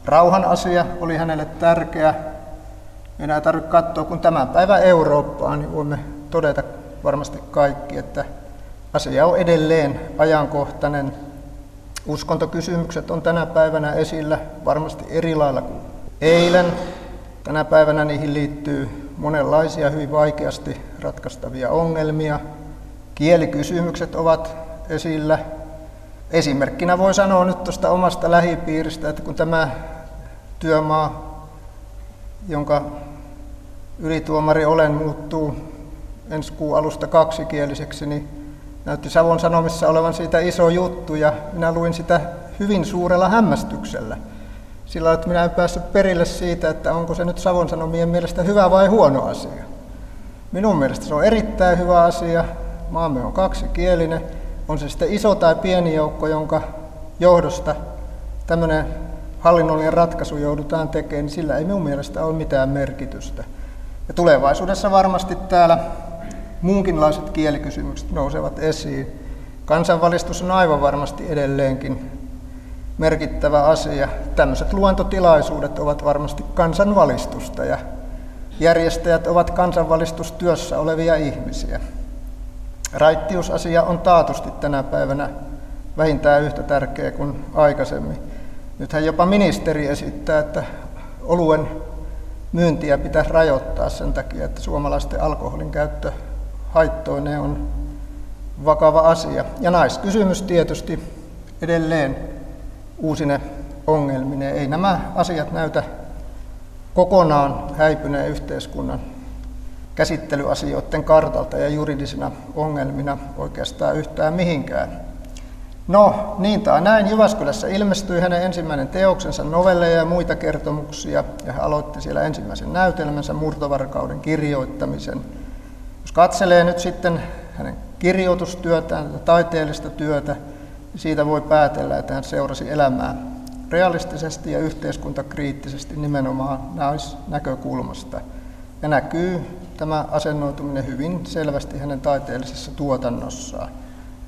Speaker 9: Rauhan asia oli hänelle tärkeä. Ei tarvitse katsoa, kun tämän päivän Eurooppaa, niin voimme todeta varmasti kaikki, että asia on edelleen ajankohtainen. Uskontokysymykset on tänä päivänä esillä varmasti eri lailla kuin eilen. Tänä päivänä niihin liittyy monenlaisia hyvin vaikeasti ratkaistavia ongelmia. Kielikysymykset ovat esillä. Esimerkkinä voi sanoa nyt tuosta omasta lähipiiristä, että kun tämä työmaa, jonka ylituomari olen, muuttuu ensi kuun alusta kaksikieliseksi, niin näytti Savon Sanomissa olevan siitä iso juttu ja minä luin sitä hyvin suurella hämmästyksellä – sillä että minä en päässyt perille siitä, että onko se nyt Savon Sanomien mielestä hyvä vai huono asia. Minun mielestä se on erittäin hyvä asia. Maamme on kaksikielinen. On se sitten iso tai pieni joukko, jonka johdosta tämmöinen hallinnollinen ratkaisu joudutaan tekemään, niin sillä ei minun mielestä ole mitään merkitystä. Ja tulevaisuudessa varmasti täällä muunkinlaiset kielikysymykset nousevat esiin. Kansanvalistus on aivan varmasti edelleenkin merkittävä asia. Tämmöiset luontotilaisuudet ovat varmasti kansanvalistusta ja järjestäjät ovat kansanvalistustyössä olevia ihmisiä. Raittiusasia on taatusti tänä päivänä vähintään yhtä tärkeä kuin aikaisemmin. Nythän jopa ministeri esittää, että oluen myyntiä pitäisi rajoittaa sen takia, että suomalaisten alkoholin käyttö haittoineen on vakava asia. Ja naiskysymys tietysti edelleen uusine ongelmine. Ei nämä asiat näytä kokonaan häipyneen yhteiskunnan käsittelyasioiden kartalta ja juridisina ongelmina oikeastaan yhtään mihinkään. No, niin tai näin, Jyväskylässä ilmestyi hänen ensimmäinen teoksensa, novelleja ja muita kertomuksia, ja hän aloitti siellä ensimmäisen näytelmänsä murtovarkauden kirjoittamisen. Jos katselee nyt sitten hänen kirjoitustyötään, taiteellista työtä, siitä voi päätellä, että hän seurasi elämää realistisesti ja yhteiskuntakriittisesti nimenomaan naisnäkökulmasta. Ja näkyy tämä asennoituminen hyvin selvästi hänen taiteellisessa tuotannossaan.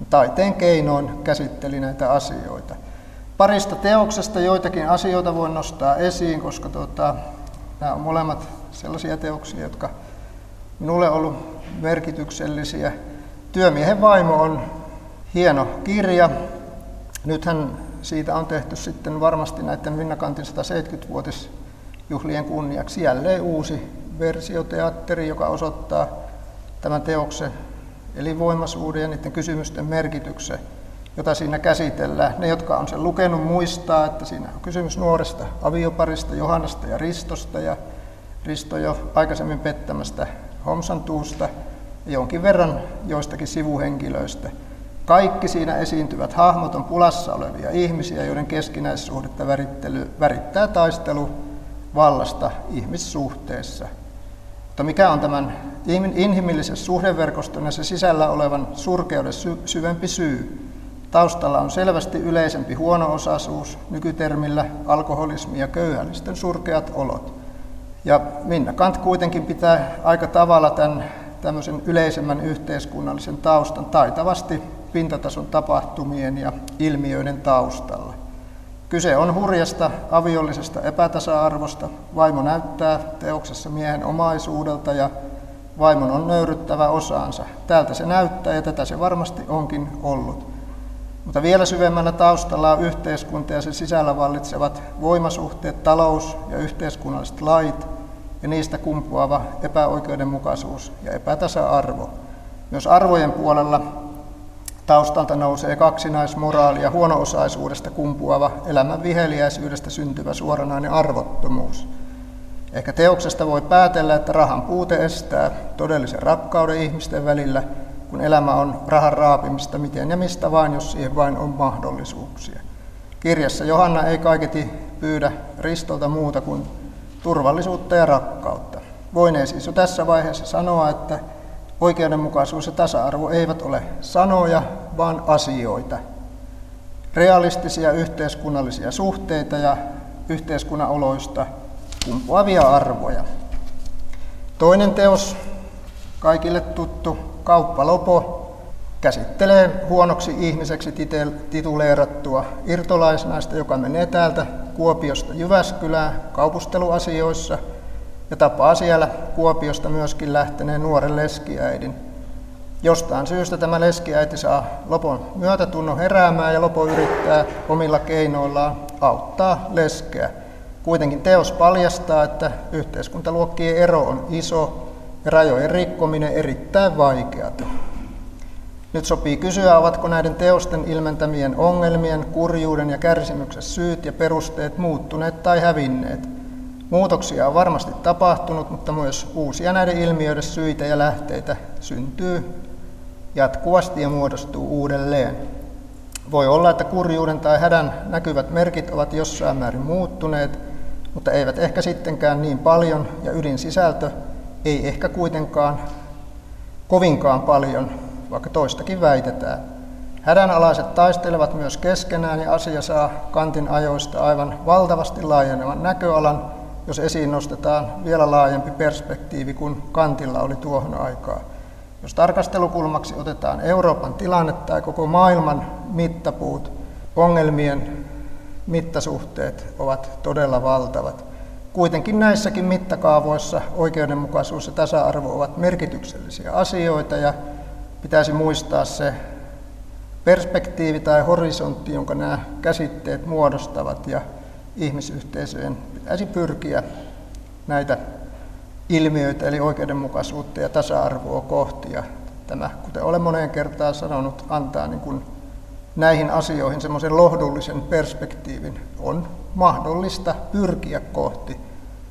Speaker 9: Taiteen keinoin käsitteli näitä asioita. Parista teoksesta joitakin asioita voin nostaa esiin, koska tuota, nämä on molemmat sellaisia teoksia, jotka minulle on ollut merkityksellisiä. Työmiehen vaimo on hieno kirja. Nythän siitä on tehty sitten varmasti näiden Vinnakantin 170-vuotisjuhlien kunniaksi jälleen uusi versioteatteri, joka osoittaa tämän teoksen elinvoimaisuuden ja niiden kysymysten merkityksen, jota siinä käsitellään. Ne, jotka on sen lukenut, muistaa, että siinä on kysymys nuoresta avioparista, Johannasta ja Ristosta, ja Risto jo aikaisemmin pettämästä Homsantuusta ja jonkin verran joistakin sivuhenkilöistä. Kaikki siinä esiintyvät hahmot on pulassa olevia ihmisiä, joiden keskinäissuhdetta värittää taistelu vallasta ihmissuhteessa. Mutta mikä on tämän inhimillisen suhdeverkoston ja se sisällä olevan surkeuden sy- syvempi syy? Taustalla on selvästi yleisempi huono-osaisuus, nykytermillä alkoholismi ja köyhällisten surkeat olot. Ja Minna Kant kuitenkin pitää aika tavalla tämän tämmöisen yleisemmän yhteiskunnallisen taustan taitavasti pintatason tapahtumien ja ilmiöiden taustalla. Kyse on hurjasta aviollisesta epätasa-arvosta. Vaimo näyttää teoksessa miehen omaisuudelta ja vaimon on nöyryttävä osaansa. Täältä se näyttää ja tätä se varmasti onkin ollut. Mutta vielä syvemmällä taustalla on yhteiskunta ja sen sisällä vallitsevat voimasuhteet, talous ja yhteiskunnalliset lait ja niistä kumpuava epäoikeudenmukaisuus ja epätasa-arvo. Myös arvojen puolella Taustalta nousee kaksinaismoraali ja huono-osaisuudesta kumpuava elämän viheliäisyydestä syntyvä suoranainen arvottomuus. Ehkä teoksesta voi päätellä, että rahan puute estää todellisen rakkauden ihmisten välillä, kun elämä on rahan raapimista miten ja mistä vain, jos siihen vain on mahdollisuuksia. Kirjassa Johanna ei kaiketi pyydä Ristolta muuta kuin turvallisuutta ja rakkautta. Voineen siis jo tässä vaiheessa sanoa, että Oikeudenmukaisuus ja tasa-arvo eivät ole sanoja, vaan asioita. Realistisia yhteiskunnallisia suhteita ja yhteiskunnan oloista kumpuavia arvoja. Toinen teos, kaikille tuttu, Kauppalopo, käsittelee huonoksi ihmiseksi tituleerattua irtolaisnaista, joka menee täältä Kuopiosta Jyväskylään kaupusteluasioissa – ja tapaa siellä Kuopiosta myöskin lähteneen nuoren leskiäidin. Jostain syystä tämä leskiäiti saa Lopon myötätunnon heräämään ja Lopo yrittää omilla keinoillaan auttaa leskeä. Kuitenkin teos paljastaa, että yhteiskuntaluokkien ero on iso ja rajojen rikkominen erittäin vaikeata. Nyt sopii kysyä, ovatko näiden teosten ilmentämien ongelmien, kurjuuden ja kärsimyksen syyt ja perusteet muuttuneet tai hävinneet – Muutoksia on varmasti tapahtunut, mutta myös uusia näiden ilmiöiden syitä ja lähteitä syntyy jatkuvasti ja muodostuu uudelleen. Voi olla, että kurjuuden tai hädän näkyvät merkit ovat jossain määrin muuttuneet, mutta eivät ehkä sittenkään niin paljon ja ydinsisältö ei ehkä kuitenkaan kovinkaan paljon, vaikka toistakin väitetään. Hädänalaiset taistelevat myös keskenään ja asia saa kantin ajoista aivan valtavasti laajenevan näköalan, jos esiin nostetaan vielä laajempi perspektiivi kuin Kantilla oli tuohon aikaan. Jos tarkastelukulmaksi otetaan Euroopan tilanne tai koko maailman mittapuut, ongelmien mittasuhteet ovat todella valtavat. Kuitenkin näissäkin mittakaavoissa oikeudenmukaisuus ja tasa-arvo ovat merkityksellisiä asioita ja pitäisi muistaa se perspektiivi tai horisontti, jonka nämä käsitteet muodostavat ja ihmisyhteisöjen pitäisi pyrkiä näitä ilmiöitä, eli oikeudenmukaisuutta ja tasa-arvoa kohti. Ja tämä, kuten olen moneen kertaan sanonut, antaa niin kuin näihin asioihin semmoisen lohdullisen perspektiivin. On mahdollista pyrkiä kohti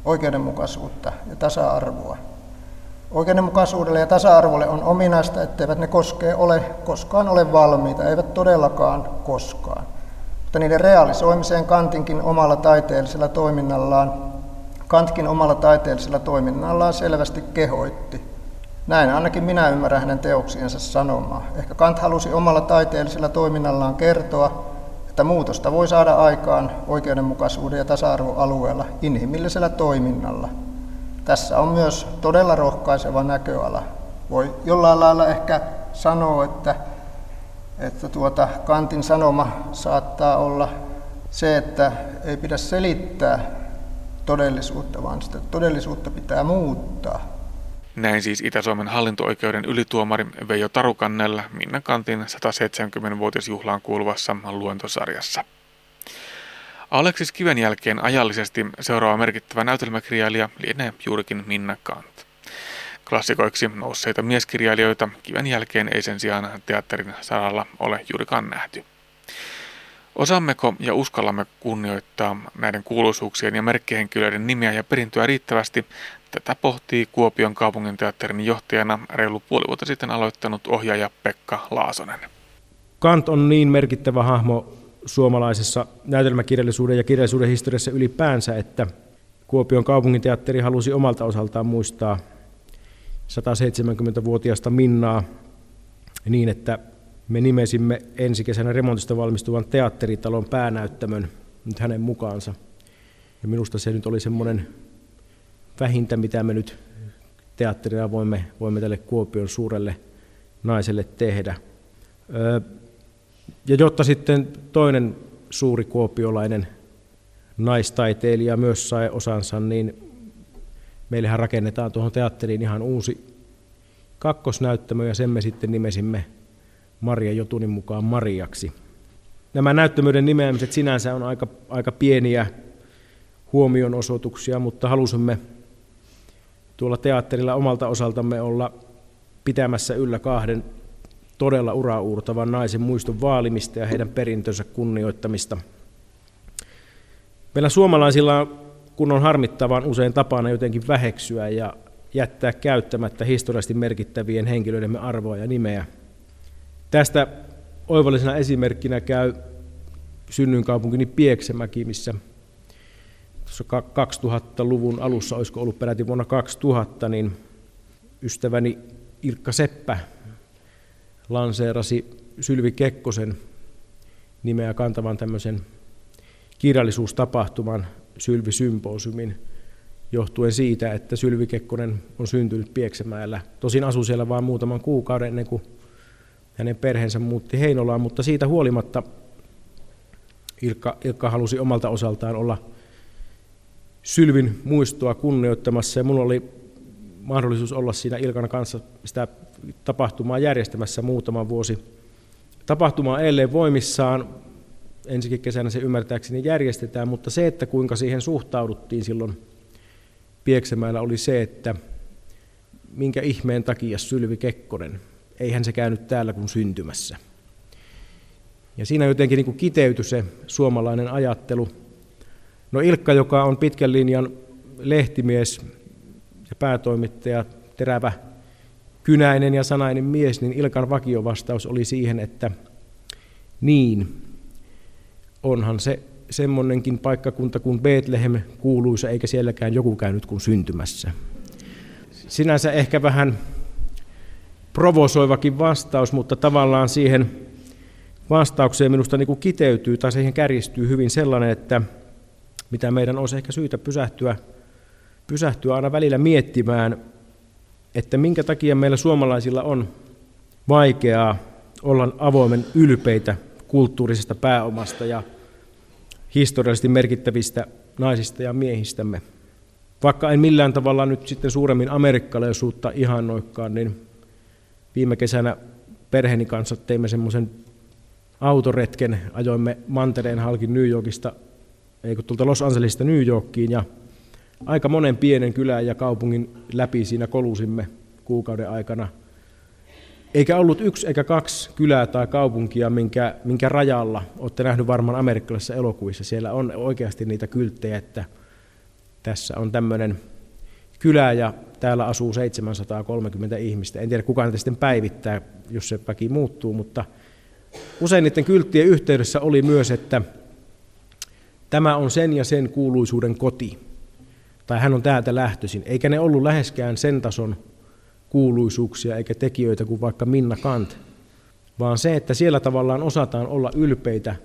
Speaker 9: oikeudenmukaisuutta ja tasa-arvoa. Oikeudenmukaisuudelle ja tasa-arvolle on ominaista, etteivät ne koskee ole, koskaan ole valmiita, eivät todellakaan koskaan. Mutta niiden realisoimiseen Kantinkin omalla taiteellisella toiminnallaan, Kantkin omalla taiteellisella toiminnallaan selvästi kehoitti. Näin ainakin minä ymmärrän hänen teoksiensa sanomaa. Ehkä Kant halusi omalla taiteellisella toiminnallaan kertoa, että muutosta voi saada aikaan oikeudenmukaisuuden ja tasa-arvoalueella inhimillisellä toiminnalla. Tässä on myös todella rohkaiseva näköala. Voi jollain lailla ehkä sanoa, että, että tuota, Kantin sanoma saattaa olla se, että ei pidä selittää todellisuutta, vaan sitä todellisuutta pitää muuttaa.
Speaker 2: Näin siis Itä-Suomen hallinto-oikeuden ylituomari Veijo Tarukannella Minna Kantin 170-vuotisjuhlaan kuuluvassa luentosarjassa. Aleksis Kiven jälkeen ajallisesti seuraava merkittävä näytelmäkirjailija lienee juurikin Minna Kant. Klassikoiksi nousseita mieskirjailijoita Kiven jälkeen ei sen sijaan teatterin saralla ole juurikaan nähty. Osaammeko ja uskallamme kunnioittaa näiden kuuluisuuksien ja merkkihenkilöiden nimiä ja perintöä riittävästi, Tätä pohtii Kuopion kaupunginteatterin johtajana reilu puoli vuotta sitten aloittanut ohjaaja Pekka Laasonen.
Speaker 10: Kant on niin merkittävä hahmo suomalaisessa näytelmäkirjallisuuden ja kirjallisuuden historiassa ylipäänsä, että Kuopion kaupunginteatteri halusi omalta osaltaan muistaa 170-vuotiaasta Minnaa niin, että me nimesimme ensi kesänä remontista valmistuvan teatteritalon päänäyttämön nyt hänen mukaansa. Ja minusta se nyt oli semmoinen vähintä, mitä me nyt teatterina voimme, voimme tälle Kuopion suurelle naiselle tehdä. Ja jotta sitten toinen suuri kuopiolainen naistaiteilija myös sai osansa, niin meillähän rakennetaan tuohon teatteriin ihan uusi kakkosnäyttämö ja sen me sitten nimesimme Maria Jotunin mukaan Mariaksi. Nämä näyttämöiden nimeämiset sinänsä on aika, aika pieniä huomionosoituksia, mutta halusimme tuolla teatterilla omalta osaltamme olla pitämässä yllä kahden todella uraurtavan naisen muiston vaalimista ja heidän perintönsä kunnioittamista. Meillä suomalaisilla, kun on harmittavan usein tapana jotenkin väheksyä ja jättää käyttämättä historiallisesti merkittävien henkilöidemme arvoa ja nimeä. Tästä oivallisena esimerkkinä käy synnyinkaupunkini Pieksämäki, missä 2000-luvun alussa, olisiko ollut peräti vuonna 2000, niin ystäväni Ilkka Seppä lanseerasi Sylvi Kekkosen nimeä kantavan tämmöisen kirjallisuustapahtuman Sylvi Symposiumin johtuen siitä, että Sylvi Kekkonen on syntynyt Pieksämäellä. Tosin asui siellä vain muutaman kuukauden ennen kuin hänen perheensä muutti Heinolaan, mutta siitä huolimatta Ilkka, Ilkka halusi omalta osaltaan olla Sylvin muistoa kunnioittamassa ja minulla oli mahdollisuus olla siinä Ilkan kanssa sitä tapahtumaa järjestämässä muutama vuosi. Tapahtuma edelleen voimissaan, ensikin kesänä se ymmärtääkseni järjestetään, mutta se, että kuinka siihen suhtauduttiin silloin Pieksämäellä oli se, että minkä ihmeen takia Sylvi Kekkonen, eihän se käynyt täällä kuin syntymässä. Ja siinä jotenkin niin kiteytyi se suomalainen ajattelu – No Ilkka, joka on pitkän linjan lehtimies ja päätoimittaja, terävä, kynäinen ja sanainen mies, niin Ilkan vakiovastaus oli siihen, että niin, onhan se semmoinenkin paikkakunta kuin Bethlehem kuuluisa, eikä sielläkään joku käynyt kuin syntymässä. Sinänsä ehkä vähän provosoivakin vastaus, mutta tavallaan siihen vastaukseen minusta niin kuin kiteytyy tai siihen kärjistyy hyvin sellainen, että mitä meidän olisi ehkä syytä pysähtyä, pysähtyä aina välillä miettimään, että minkä takia meillä suomalaisilla on vaikeaa olla avoimen ylpeitä kulttuurisesta pääomasta ja historiallisesti merkittävistä naisista ja miehistämme. Vaikka en millään tavalla nyt sitten suuremmin amerikkalaisuutta ihannoikkaan, niin viime kesänä perheeni kanssa teimme semmoisen autoretken, ajoimme mantereen halki New Yorkista ei kun tuolta Los Angelesista New Yorkiin ja aika monen pienen kylän ja kaupungin läpi siinä kolusimme kuukauden aikana. Eikä ollut yksi eikä kaksi kylää tai kaupunkia, minkä, minkä rajalla olette nähnyt varmaan amerikkalaisissa elokuvissa. Siellä on oikeasti niitä kylttejä, että tässä on tämmöinen kylä ja täällä asuu 730 ihmistä. En tiedä kuka niitä sitten päivittää, jos se väki muuttuu, mutta usein niiden kylttien yhteydessä oli myös, että tämä on sen ja sen kuuluisuuden koti, tai hän on täältä lähtöisin, eikä ne ollut läheskään sen tason kuuluisuuksia eikä tekijöitä kuin vaikka Minna Kant, vaan se, että siellä tavallaan osataan olla ylpeitä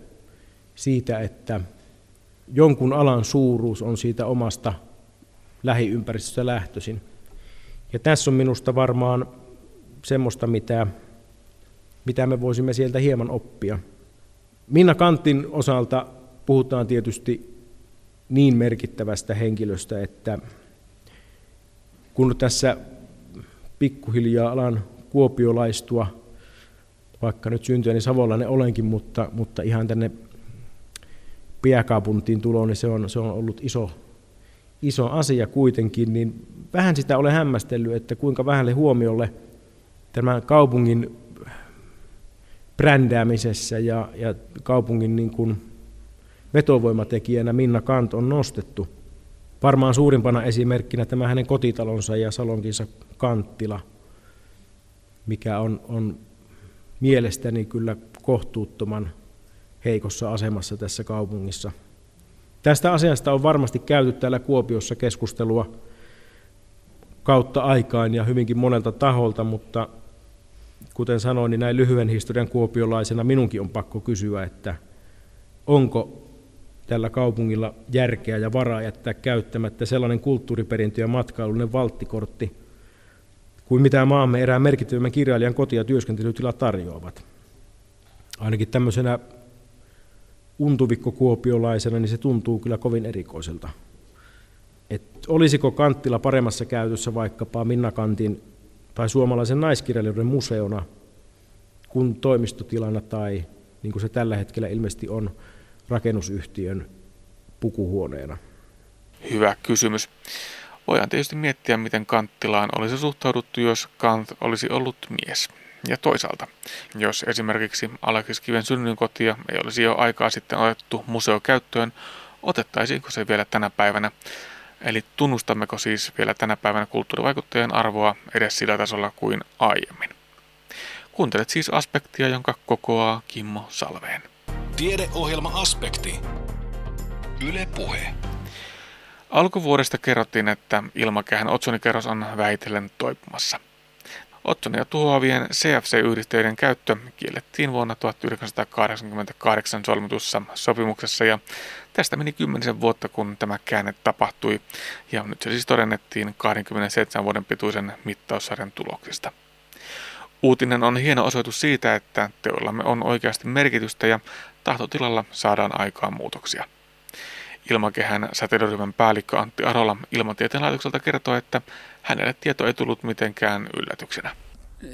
Speaker 10: siitä, että jonkun alan suuruus on siitä omasta lähiympäristöstä lähtöisin. Ja tässä on minusta varmaan semmoista, mitä, mitä me voisimme sieltä hieman oppia. Minna Kantin osalta puhutaan tietysti niin merkittävästä henkilöstä, että kun tässä pikkuhiljaa alan kuopiolaistua, vaikka nyt syntyäni savolainen olenkin, mutta, mutta ihan tänne pääkaupuntiin tuloon, niin se on, se on ollut iso, iso asia kuitenkin, niin vähän sitä olen hämmästellyt, että kuinka vähälle huomiolle tämän kaupungin brändäämisessä ja, ja kaupungin niin kuin vetovoimatekijänä Minna Kant on nostettu. Varmaan suurimpana esimerkkinä tämä hänen kotitalonsa ja salonkinsa Kanttila, mikä on, on mielestäni kyllä kohtuuttoman heikossa asemassa tässä kaupungissa. Tästä asiasta on varmasti käyty täällä Kuopiossa keskustelua kautta aikaan ja hyvinkin monelta taholta, mutta kuten sanoin, niin näin lyhyen historian kuopiolaisena minunkin on pakko kysyä, että onko tällä kaupungilla järkeä ja varaa jättää käyttämättä sellainen kulttuuriperintö ja matkailullinen valttikortti kuin mitä maamme erään merkittävimmän kirjailijan koti- ja työskentelytila tarjoavat. Ainakin tämmöisenä untuvikko-kuopiolaisena, niin se tuntuu kyllä kovin erikoiselta. Et olisiko Kanttila paremmassa käytössä vaikkapa Minna Kantin tai suomalaisen naiskirjailijoiden museona kuin toimistotilana tai niin kuin se tällä hetkellä ilmeisesti on rakennusyhtiön pukuhuoneena?
Speaker 2: Hyvä kysymys. Voidaan tietysti miettiä, miten Kanttilaan olisi suhtauduttu, jos Kant olisi ollut mies. Ja toisaalta, jos esimerkiksi Aleksis synnyinkotia ei olisi jo aikaa sitten otettu museokäyttöön, otettaisiinko se vielä tänä päivänä? Eli tunnustammeko siis vielä tänä päivänä kulttuurivaikuttajien arvoa edes sillä tasolla kuin aiemmin? Kuuntelet siis aspektia, jonka kokoaa Kimmo Salveen.
Speaker 1: Tiedeohjelma Aspekti. Yle Puhe.
Speaker 2: Alkuvuodesta kerrottiin, että ilmakehän otsonikerros on väitellen toipumassa. Otsonia tuhoavien CFC-yhdisteiden käyttö kiellettiin vuonna 1988 solmitussa sopimuksessa ja tästä meni kymmenisen vuotta, kun tämä käänne tapahtui ja nyt se siis todennettiin 27 vuoden pituisen mittaussarjan tuloksista. Uutinen on hieno osoitus siitä, että teollamme on oikeasti merkitystä ja tahtotilalla saadaan aikaan muutoksia. Ilmakehän säteilyryhmän päällikkö Antti Arola Ilmatieteen laitokselta kertoo, että hänelle tieto ei tullut mitenkään yllätyksenä.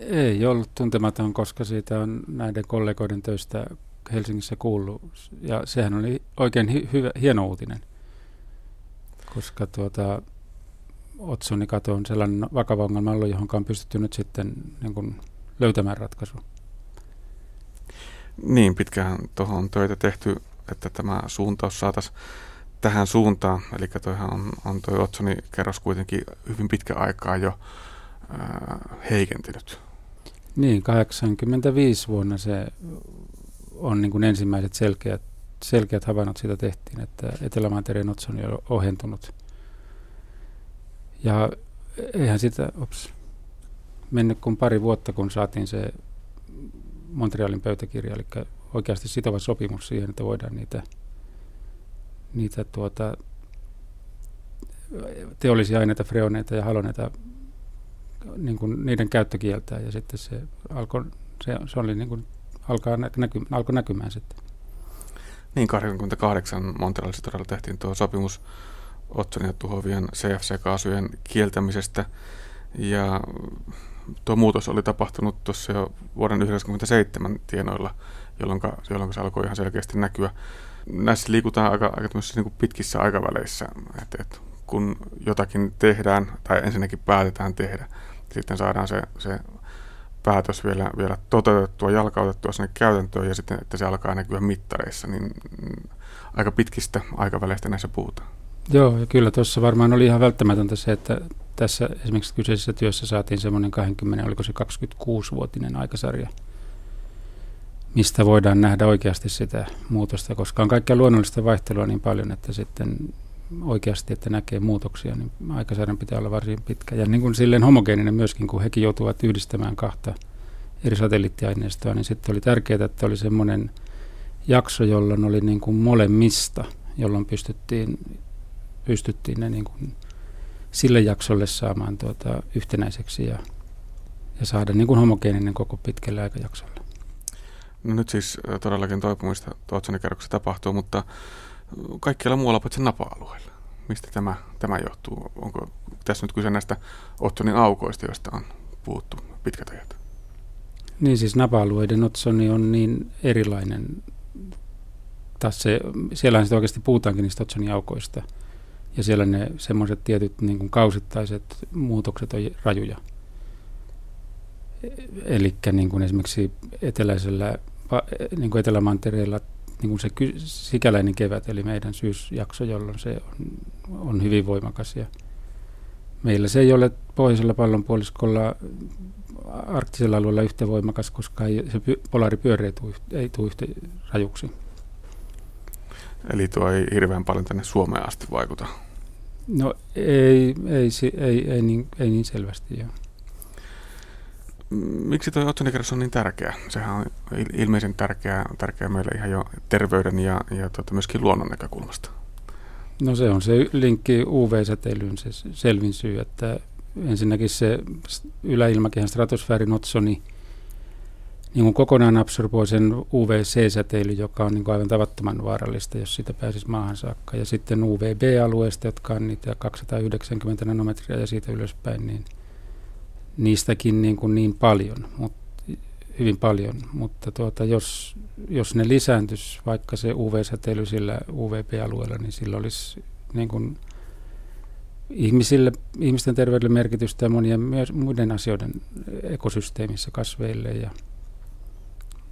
Speaker 11: Ei ollut tuntematon, koska siitä on näiden kollegoiden töistä Helsingissä kuullut. Ja sehän oli oikein hi- hyvä, hieno uutinen, koska tuota, otsonikato on sellainen vakava ongelma ollut, johon on pystytty nyt sitten niin kuin löytämään ratkaisu.
Speaker 2: Niin, pitkään tuohon on töitä tehty, että tämä suuntaus saataisiin tähän suuntaan. Eli toihan on, on toi Otsoni kerros kuitenkin hyvin pitkä aikaa jo ää, heikentynyt.
Speaker 11: Niin, 85 vuonna se on niin kuin ensimmäiset selkeät, selkeät havainnot siitä tehtiin, että Etelämantereen otsoni on ohentunut. Ja eihän sitä, ops, mennyt kuin pari vuotta, kun saatiin se Montrealin pöytäkirja, eli oikeasti sitova sopimus siihen, että voidaan niitä, niitä tuota, teollisia aineita, freoneita ja haloneita, niin kuin niiden käyttö kieltää, ja sitten se alkoi, se, se oli niin kuin, alkaa näky, alkoi näkymään sitten.
Speaker 2: Niin, 88 Montrealissa todella tehtiin tuo sopimus otsonia tuhoavien CFC-kaasujen kieltämisestä, ja tuo muutos oli tapahtunut tuossa jo vuoden 1997 tienoilla, jolloin, jolloin se alkoi ihan selkeästi näkyä. Näissä liikutaan aika, aika niin kuin pitkissä aikaväleissä, että, että kun jotakin tehdään tai ensinnäkin päätetään tehdä, sitten saadaan se, se päätös vielä, vielä toteutettua, jalkautettua sinne käytäntöön ja sitten, että se alkaa näkyä mittareissa, niin aika pitkistä aikaväleistä näissä puhutaan.
Speaker 11: Joo, ja kyllä tuossa varmaan oli ihan välttämätöntä se, että tässä esimerkiksi kyseisessä työssä saatiin semmoinen 20, oliko se 26-vuotinen aikasarja, mistä voidaan nähdä oikeasti sitä muutosta, koska on kaikkea luonnollista vaihtelua niin paljon, että sitten oikeasti, että näkee muutoksia, niin aikasarjan pitää olla varsin pitkä. Ja niin kuin silleen homogeeninen myöskin, kun hekin joutuvat yhdistämään kahta eri satelliittiaineistoa, niin sitten oli tärkeää, että oli semmoinen jakso, jolloin oli niin kuin molemmista, jolloin pystyttiin, pystyttiin ne niin kuin sille jaksolle saamaan tuota yhtenäiseksi ja, ja saada niin kuin homogeeninen koko pitkälle aikajaksolle.
Speaker 12: No nyt siis todellakin toipumista Tootsonin tapahtuu, mutta kaikkialla muualla paitsi napa-alueella. Mistä tämä, tämä johtuu? Onko tässä nyt kyse näistä Otsonin aukoista, joista on puhuttu pitkät ajat?
Speaker 11: Niin siis napa-alueiden Otsoni on niin erilainen. Taas se, siellähän sitä oikeasti puhutaankin niistä Otsonin aukoista. Ja siellä ne semmoiset tietyt niin kuin kausittaiset muutokset on rajuja. Eli niin esimerkiksi eteläisellä, niin kuin Etelämantereella niin kuin se sikäläinen kevät, eli meidän syysjakso, jolloin se on, on hyvin voimakas. Ja meillä se ei ole pohjoisella pallonpuoliskolla arktisella alueella yhtä voimakas, koska ei, se polaaripyörä ei tule, ei tule yhtä rajuksi.
Speaker 12: Eli tuo ei hirveän paljon tänne Suomeen asti vaikuta?
Speaker 11: No ei, ei, ei, ei, niin, ei niin selvästi, joo.
Speaker 12: Miksi tuo otsonikerros on niin tärkeä? Sehän on ilmeisen tärkeä, tärkeä meille ihan jo terveyden ja, ja tuota, myöskin luonnon näkökulmasta.
Speaker 11: No se on se linkki UV-säteilyyn se selvin syy, että ensinnäkin se yläilmakehän stratosfäärin otsoni niin kuin kokonaan absorboi sen UVC-säteily, joka on niin kuin aivan tavattoman vaarallista, jos sitä pääsisi maahan saakka. Ja sitten UVB-alueesta, jotka on niitä 290 nanometriä ja siitä ylöspäin, niin – niistäkin niin, kuin niin paljon, mut, hyvin paljon, mutta tuota, jos, jos ne lisääntyisi vaikka se UV-säteily sillä UVP-alueella, niin sillä olisi niin kuin ihmisille, ihmisten terveydelle merkitystä ja monien myös muiden asioiden ekosysteemissä, kasveille ja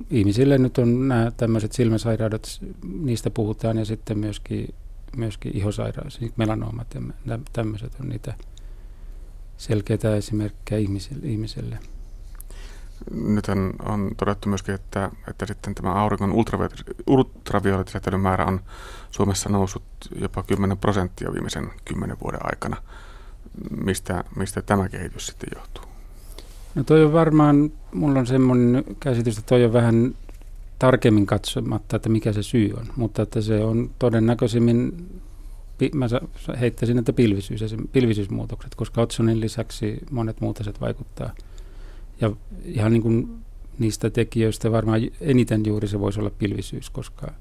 Speaker 11: ihmisille nyt on nämä tämmöiset silmäsairaudet, niistä puhutaan ja sitten myöskin, myöskin ihosairaudet, siis melanoomat ja tämmöiset on niitä – selkeitä esimerkkejä ihmisille. ihmiselle.
Speaker 12: Nyt on todettu myöskin, että, että sitten tämä auringon ultraviolettisäteilyn määrä on Suomessa noussut jopa 10 prosenttia viimeisen 10 vuoden aikana. Mistä, mistä tämä kehitys sitten johtuu?
Speaker 11: No toi on varmaan, mulla on semmoinen käsitys, että toi on vähän tarkemmin katsomatta, että mikä se syy on, mutta että se on todennäköisimmin mä heittäisin, että pilvisyys, pilvisyysmuutokset, koska Otsonin lisäksi monet muut asiat vaikuttaa. Ja ihan niin kuin niistä tekijöistä varmaan eniten juuri se voisi olla pilvisyys, koska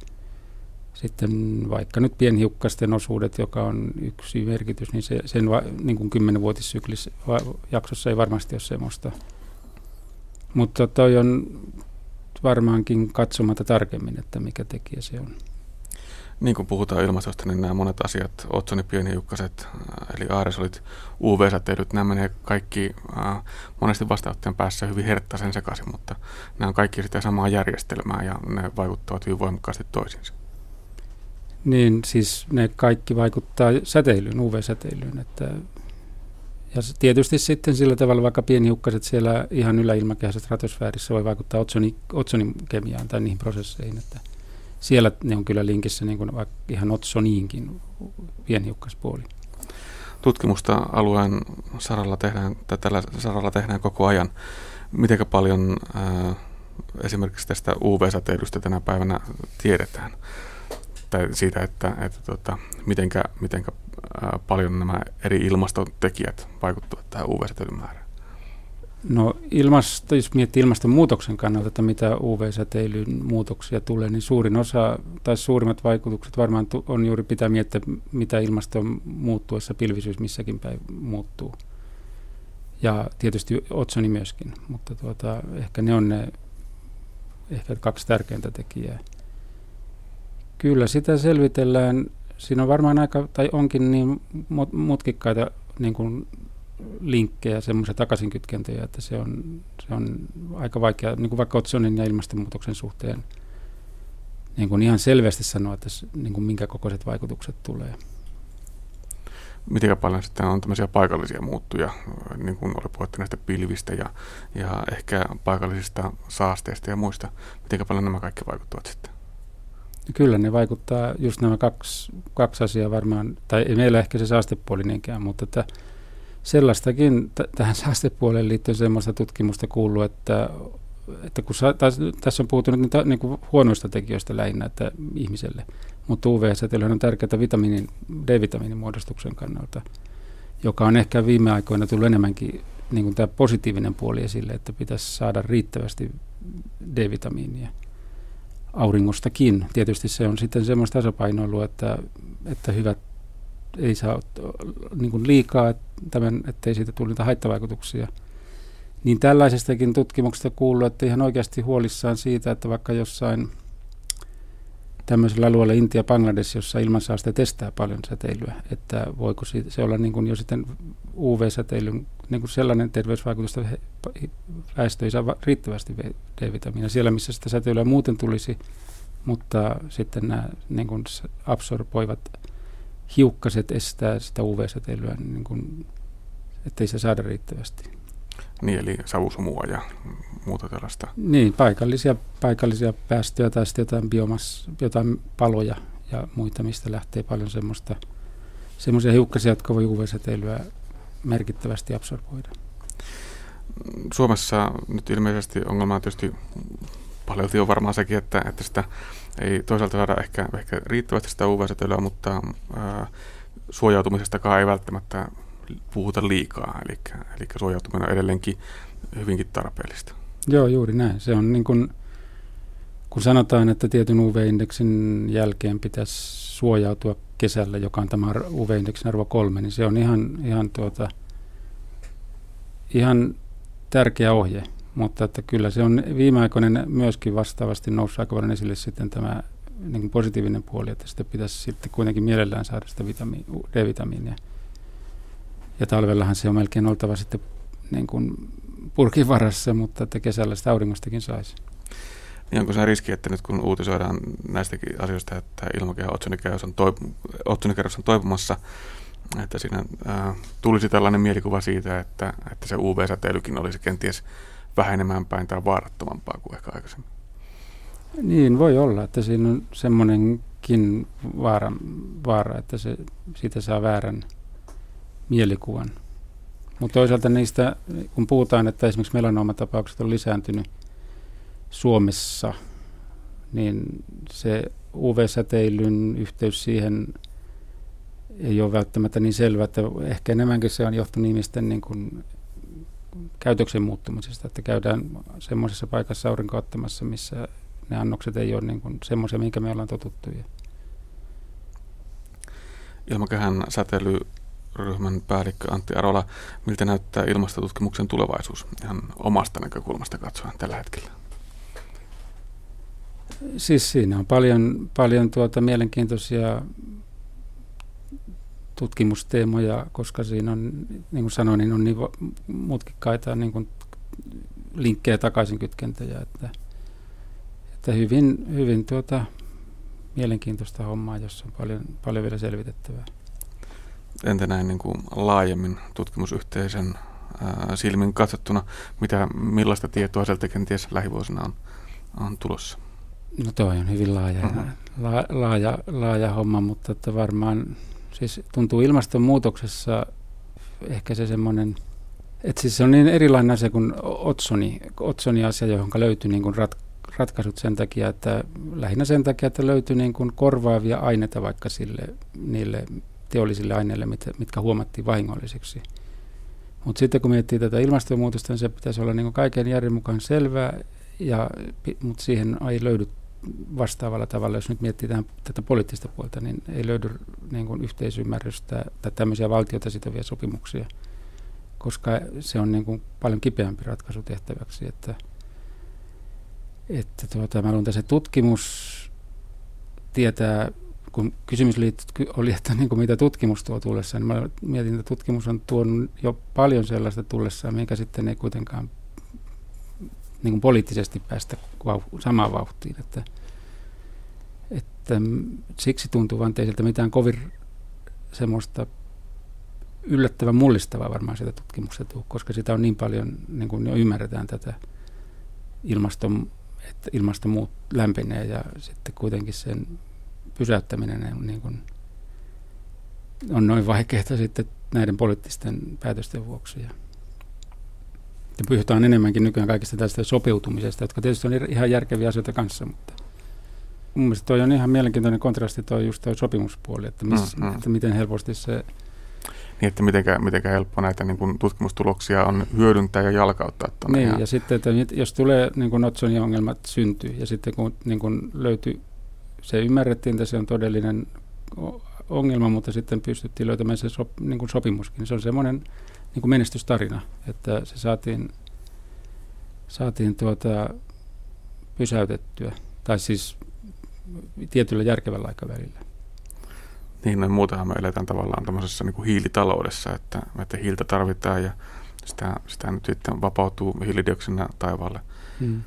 Speaker 11: sitten vaikka nyt pienhiukkasten osuudet, joka on yksi merkitys, niin se, sen va, niin kuin kymmenenvuotissyklissä jaksossa ei varmasti ole semmoista. Mutta toi on varmaankin katsomatta tarkemmin, että mikä tekijä se on
Speaker 12: niin kuin puhutaan ilmastosta, niin nämä monet asiat, otsoni, pienhiukkaset, äh, eli aaresolit, UV-säteilyt, nämä menee kaikki äh, monesti vastaanottajan päässä hyvin herttaisen sekaisin, mutta nämä on kaikki sitä samaa järjestelmää ja ne vaikuttavat hyvin voimakkaasti toisiinsa.
Speaker 11: Niin, siis ne kaikki vaikuttaa säteilyyn, UV-säteilyyn, että ja tietysti sitten sillä tavalla vaikka pienhiukkaset siellä ihan yläilmakehässä stratosfäärissä voi vaikuttaa otsoni, otsonin kemiaan tai niihin prosesseihin, että siellä ne on kyllä linkissä niin kuin vaikka ihan Otsoniinkin pienhiukkaspuoli.
Speaker 12: Tutkimusta alueen saralla tehdään, tai tällä saralla tehdään koko ajan. Miten paljon ää, esimerkiksi tästä UV-säteilystä tänä päivänä tiedetään? Tai siitä, että, että tota, mitenkä, mitenkä paljon nämä eri ilmastotekijät vaikuttavat tähän UV-säteilyn määrään?
Speaker 11: No ilmasto, jos miettii ilmastonmuutoksen kannalta, että mitä UV-säteilyn muutoksia tulee, niin suurin osa tai suurimmat vaikutukset varmaan on juuri pitää miettiä, mitä ilmaston muuttuessa pilvisyys missäkin päin muuttuu. Ja tietysti otsoni myöskin, mutta tuota, ehkä ne on ne ehkä kaksi tärkeintä tekijää. Kyllä sitä selvitellään. Siinä on varmaan aika, tai onkin niin mutkikkaita niin kuin linkkejä, semmoisia takaisinkytkentöjä, että se on, se on aika vaikea, niin kuin vaikka Otsonin ja ilmastonmuutoksen suhteen niin kuin ihan selvästi sanoa, että niin kuin minkä kokoiset vaikutukset tulee.
Speaker 12: miten paljon sitten on tämmöisiä paikallisia muuttuja, niin kuin oli puhuttu näistä pilvistä ja, ja ehkä paikallisista saasteista ja muista. Miten paljon nämä kaikki vaikuttavat sitten?
Speaker 11: Kyllä ne vaikuttaa, just nämä kaksi, kaksi asiaa varmaan, tai ei meillä ehkä se saastepuoli niinkään, mutta että sellaistakin t- tähän saastepuoleen liittyen sellaista tutkimusta kuuluu, että, että kun sa- taas, tässä on puhuttu nyt niitä, niin kuin huonoista tekijöistä lähinnä että ihmiselle, mutta UV-säteily on tärkeää vitamiinin, D-vitamiinin muodostuksen kannalta, joka on ehkä viime aikoina tullut enemmänkin niin kuin tämä positiivinen puoli esille, että pitäisi saada riittävästi D-vitamiinia auringostakin. Tietysti se on sitten semmoista tasapainoilua, että, että hyvät ei saa niin kuin liikaa, tämän, ettei siitä tule niitä haittavaikutuksia. Niin tällaisestakin tutkimuksesta kuuluu, että ihan oikeasti huolissaan siitä, että vaikka jossain tämmöisellä alueella Intia, Bangladesh, jossa ilmansaaste testää paljon säteilyä, että voiko se olla niin kuin jo sitten UV-säteilyn niin kuin sellainen terveysvaikutus, että väestö ei saa riittävästi D-vitamiinia siellä, missä sitä säteilyä muuten tulisi, mutta sitten nämä niin kuin absorboivat hiukkaset estää sitä UV-säteilyä, niin kuin, ettei se saada riittävästi.
Speaker 12: Niin, eli savusumua ja muuta tällaista.
Speaker 11: Niin, paikallisia, paikallisia päästöjä tai sitten jotain, biomass, jotain paloja ja muita, mistä lähtee paljon semmoista, semmoisia hiukkasia, jotka voi UV-säteilyä merkittävästi absorboida.
Speaker 12: Suomessa nyt ilmeisesti ongelma on tietysti paljon on varmaan sekin, että, että sitä ei toisaalta saada ehkä, ehkä riittävästi sitä UV-säteilyä, mutta ää, suojautumisestakaan ei välttämättä puhuta liikaa, eli, eli suojautuminen on edelleenkin hyvinkin tarpeellista.
Speaker 11: Joo, juuri näin. Se on niin kuin, kun sanotaan, että tietyn UV-indeksin jälkeen pitäisi suojautua kesällä, joka on tämä UV-indeksin arvo kolme, niin se on ihan, ihan, tuota, ihan tärkeä ohje. Mutta että kyllä se on viime aikoina myöskin vastaavasti noussut aika paljon esille sitten tämä niin kuin positiivinen puoli, että sitä pitäisi sitten kuitenkin mielellään saada sitä vitami- D-vitamiinia. Ja talvellahan se on melkein oltava sitten niin kuin purkin varassa, mutta että kesällä sitä auringostakin saisi.
Speaker 12: Niin onko se riski, että nyt kun uutisoidaan näistäkin asioista, että ilmakehän otsonikerros on, toip- otsonikerros on toipumassa, että siinä ää, tulisi tällainen mielikuva siitä, että, että se UV-säteilykin olisi kenties vähenemään päin tai vaarattomampaa kuin ehkä aikaisemmin.
Speaker 11: Niin, voi olla, että siinä on semmoinenkin vaara, vaara että se, siitä saa väärän mielikuvan. Mutta toisaalta niistä, kun puhutaan, että esimerkiksi melanoma-tapaukset on lisääntynyt Suomessa, niin se UV-säteilyn yhteys siihen ei ole välttämättä niin selvä, että ehkä enemmänkin se on johtunut ihmisten niin kuin käytöksen muuttumisesta, että käydään semmoisessa paikassa aurinko ottamassa, missä ne annokset ei ole niin semmoisia, minkä me ollaan totuttu.
Speaker 12: Ilmakehän säteilyryhmän päällikkö Antti Arola, miltä näyttää ilmastotutkimuksen tulevaisuus ihan omasta näkökulmasta katsoen tällä hetkellä?
Speaker 11: Siis siinä on paljon, paljon tuota mielenkiintoisia tutkimusteemoja, koska siinä on, niin kuin sanoin, niin on niin mutkikkaita niin kuin linkkejä takaisin kytkentöjä, että, että hyvin, hyvin tuota, mielenkiintoista hommaa, jossa on paljon, paljon vielä selvitettävää.
Speaker 12: Entä näin niin kuin laajemmin tutkimusyhteisön silmin katsottuna, mitä, millaista tietoa sieltä kenties lähivuosina on, on tulossa?
Speaker 11: No toi on hyvin laaja, uh-huh. la, laaja, laaja homma, mutta että varmaan Siis tuntuu ilmastonmuutoksessa ehkä se semmoinen, että siis se on niin erilainen asia kuin otsoni, otsoni asia, johon löytyy niin kuin rat, ratkaisut sen takia, että lähinnä sen takia, että löytyy niin kuin korvaavia aineita vaikka sille, niille teollisille aineille, mitkä, mitkä huomattiin vahingollisiksi. Mutta sitten kun miettii tätä ilmastonmuutosta, niin se pitäisi olla niin kuin kaiken järjen mukaan selvää, ja, mutta siihen ei löydy vastaavalla tavalla, jos nyt miettii tähän, tätä poliittista puolta, niin ei löydy niin kuin yhteisymmärrystä tai tämmöisiä valtiota sitovia sopimuksia, koska se on niin kuin paljon kipeämpi ratkaisu tehtäväksi. Että, että tuota, mä luulen, se tutkimus tietää, kun kysymys liittyy, oli, että niin kuin mitä tutkimus tuo tullessaan, niin mä mietin, että tutkimus on tuonut jo paljon sellaista tullessaan, mikä sitten ei kuitenkaan niin kuin poliittisesti päästä samaan vauhtiin. Että, että siksi tuntuu vain, että ei sieltä mitään kovin semmoista yllättävän mullistava varmaan sitä tutkimuksesta tuu, koska sitä on niin paljon, niin kuin ymmärretään tätä ilmaston, että ilmasto muut lämpenee ja sitten kuitenkin sen pysäyttäminen niin kuin, on noin vaikeaa sitten näiden poliittisten päätösten vuoksi. Ja, ja puhutaan enemmänkin nykyään kaikista tästä sopeutumisesta, jotka tietysti on ihan järkeviä asioita kanssa, mutta mun mielestä toi on ihan mielenkiintoinen kontrasti toi just toi sopimuspuoli, että, miss, mm-hmm. että miten helposti se
Speaker 2: niin, että mitenkä, mitenkä helppo näitä niin kuin tutkimustuloksia on hyödyntää ja jalkauttaa
Speaker 11: tuonne. Niin, ja, ja sitten, että jos tulee niin kuin Notsonin ongelmat syntyy, ja sitten kun niin kuin löytyi, se ymmärrettiin, että se on todellinen ongelma, mutta sitten pystyttiin löytämään se sop, niin kuin sopimuskin. Se on semmoinen niin kuin menestystarina, että se saatiin, saatiin tuota, pysäytettyä, tai siis tietyllä järkevällä aikavälillä.
Speaker 2: Niin, no, muutenhan me eletään tavallaan tämmöisessä niin kuin hiilitaloudessa, että, että hiiltä tarvitaan ja sitä, sitä nyt sitten vapautuu hiilidioksina taivaalle. Hmm.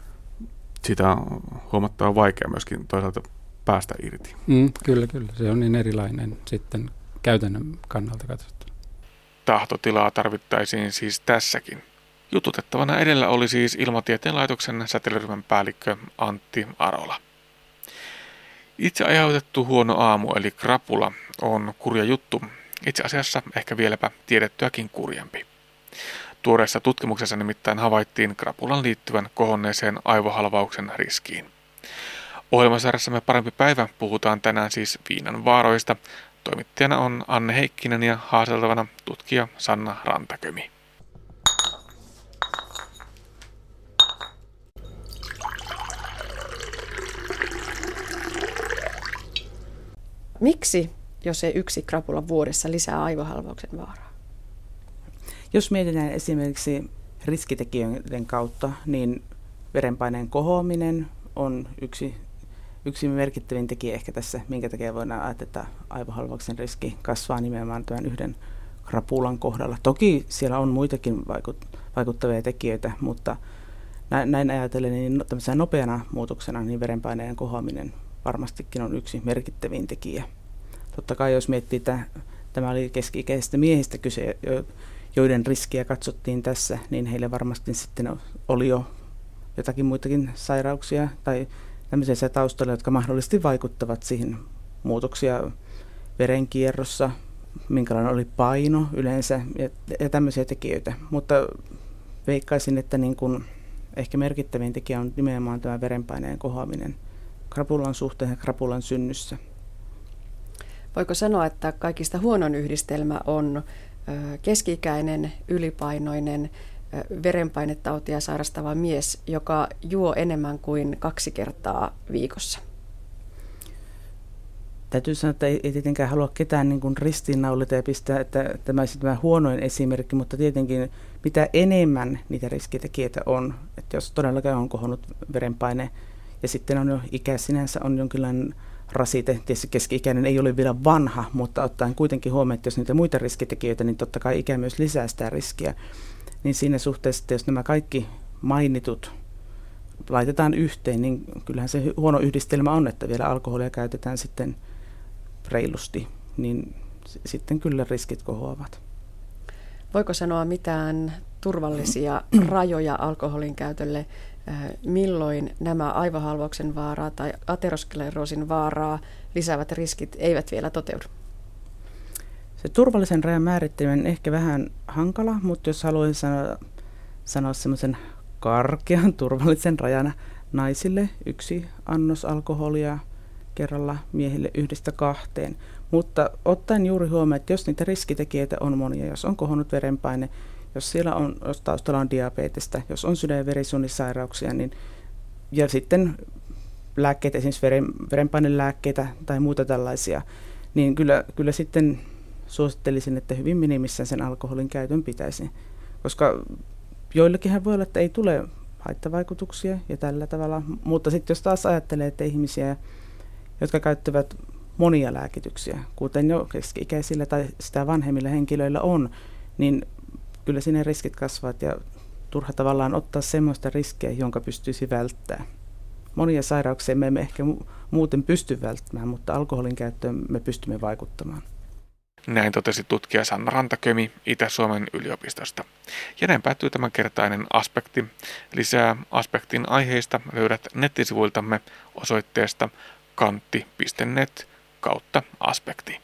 Speaker 2: Siitä on huomattavan vaikea myöskin toisaalta päästä irti.
Speaker 11: Mm, kyllä, kyllä. Se on niin erilainen sitten käytännön kannalta katsottuna.
Speaker 2: Tahtotilaa tarvittaisiin siis tässäkin. Jututettavana edellä oli siis Ilmatieteen laitoksen säteilyryhmän päällikkö Antti Arola. Itse aiheutettu huono aamu eli krapula on kurja juttu, itse asiassa ehkä vieläpä tiedettyäkin kurjempi. Tuoreessa tutkimuksessa nimittäin havaittiin krapulan liittyvän kohonneeseen aivohalvauksen riskiin. Ohjelmasarjassamme Parempi päivä puhutaan tänään siis viinan vaaroista. Toimittajana on Anne Heikkinen ja haaseltavana tutkija Sanna Rantakömi.
Speaker 4: Miksi, jos se yksi krapula vuodessa lisää aivohalvauksen vaaraa?
Speaker 13: Jos mietitään esimerkiksi riskitekijöiden kautta, niin verenpaineen kohoaminen on yksi yksi merkittävin tekijä ehkä tässä, minkä takia voidaan ajatella, että aivohalvauksen riski kasvaa nimenomaan tämän yhden krapulan kohdalla. Toki siellä on muitakin vaikuttavia tekijöitä, mutta näin ajatellen, niin no, tämmöisenä nopeana muutoksena niin verenpaineen kohoaminen varmastikin on yksi merkittävin tekijä. Totta kai jos miettii, että tämä oli keski-ikäisistä miehistä kyse, joiden riskiä katsottiin tässä, niin heille varmasti sitten oli jo jotakin muitakin sairauksia tai tämmöisiä taustalla, jotka mahdollisesti vaikuttavat siihen muutoksia verenkierrossa, minkälainen oli paino yleensä ja, ja tämmöisiä tekijöitä. Mutta veikkaisin, että niin kun ehkä merkittävin tekijä on nimenomaan tämä verenpaineen kohoaminen krapulan suhteen ja krapulan synnyssä.
Speaker 4: Voiko sanoa, että kaikista huonon yhdistelmä on keski-ikäinen, ylipainoinen, verenpainetautia sairastava mies, joka juo enemmän kuin kaksi kertaa viikossa?
Speaker 13: Täytyy sanoa, että ei, tietenkään halua ketään niin kuin ristiinnaulita ja pistää, että tämä olisi tämä huonoin esimerkki, mutta tietenkin mitä enemmän niitä riskitekijöitä on, että jos todellakaan on kohonnut verenpaine ja sitten on jo ikä sinänsä on jonkinlainen rasite, tietysti keski-ikäinen ei ole vielä vanha, mutta ottaen kuitenkin huomioon, että jos niitä muita riskitekijöitä, niin totta kai ikä myös lisää sitä riskiä niin siinä suhteessa, että jos nämä kaikki mainitut laitetaan yhteen, niin kyllähän se huono yhdistelmä on, että vielä alkoholia käytetään sitten reilusti, niin sitten kyllä riskit kohoavat.
Speaker 4: Voiko sanoa mitään turvallisia rajoja alkoholin käytölle, äh, milloin nämä aivohalvauksen vaaraa tai ateroskleroosin vaaraa lisäävät riskit eivät vielä toteudu?
Speaker 13: Se turvallisen rajan määritteleminen ehkä vähän hankala, mutta jos haluaisin sanoa, sanoa semmoisen karkean turvallisen rajan naisille yksi annos alkoholia kerralla miehille yhdestä kahteen. Mutta ottaen juuri huomioon, että jos niitä riskitekijöitä on monia, jos on kohonnut verenpaine, jos siellä on, jos taustalla on diabetesta, jos on sydän- ja verisuonisairauksia, niin ja sitten lääkkeitä, esimerkiksi veren, verenpainelääkkeitä tai muuta tällaisia, niin kyllä, kyllä sitten suosittelisin, että hyvin minimissään sen alkoholin käytön pitäisi. Koska joillekin voi olla, että ei tule haittavaikutuksia ja tällä tavalla. Mutta sitten jos taas ajattelee, että ihmisiä, jotka käyttävät monia lääkityksiä, kuten jo keski-ikäisillä tai sitä vanhemmilla henkilöillä on, niin kyllä sinne riskit kasvavat ja turha tavallaan ottaa semmoista riskejä, jonka pystyisi välttämään. Monia sairauksia me emme ehkä muuten pysty välttämään, mutta alkoholin käyttöön me pystymme vaikuttamaan.
Speaker 2: Näin totesi tutkija Sanna Rantakömi Itä-Suomen yliopistosta. Ja näin päättyy tämänkertainen aspekti. Lisää aspektin aiheista löydät nettisivuiltamme osoitteesta kantti.net kautta aspekti.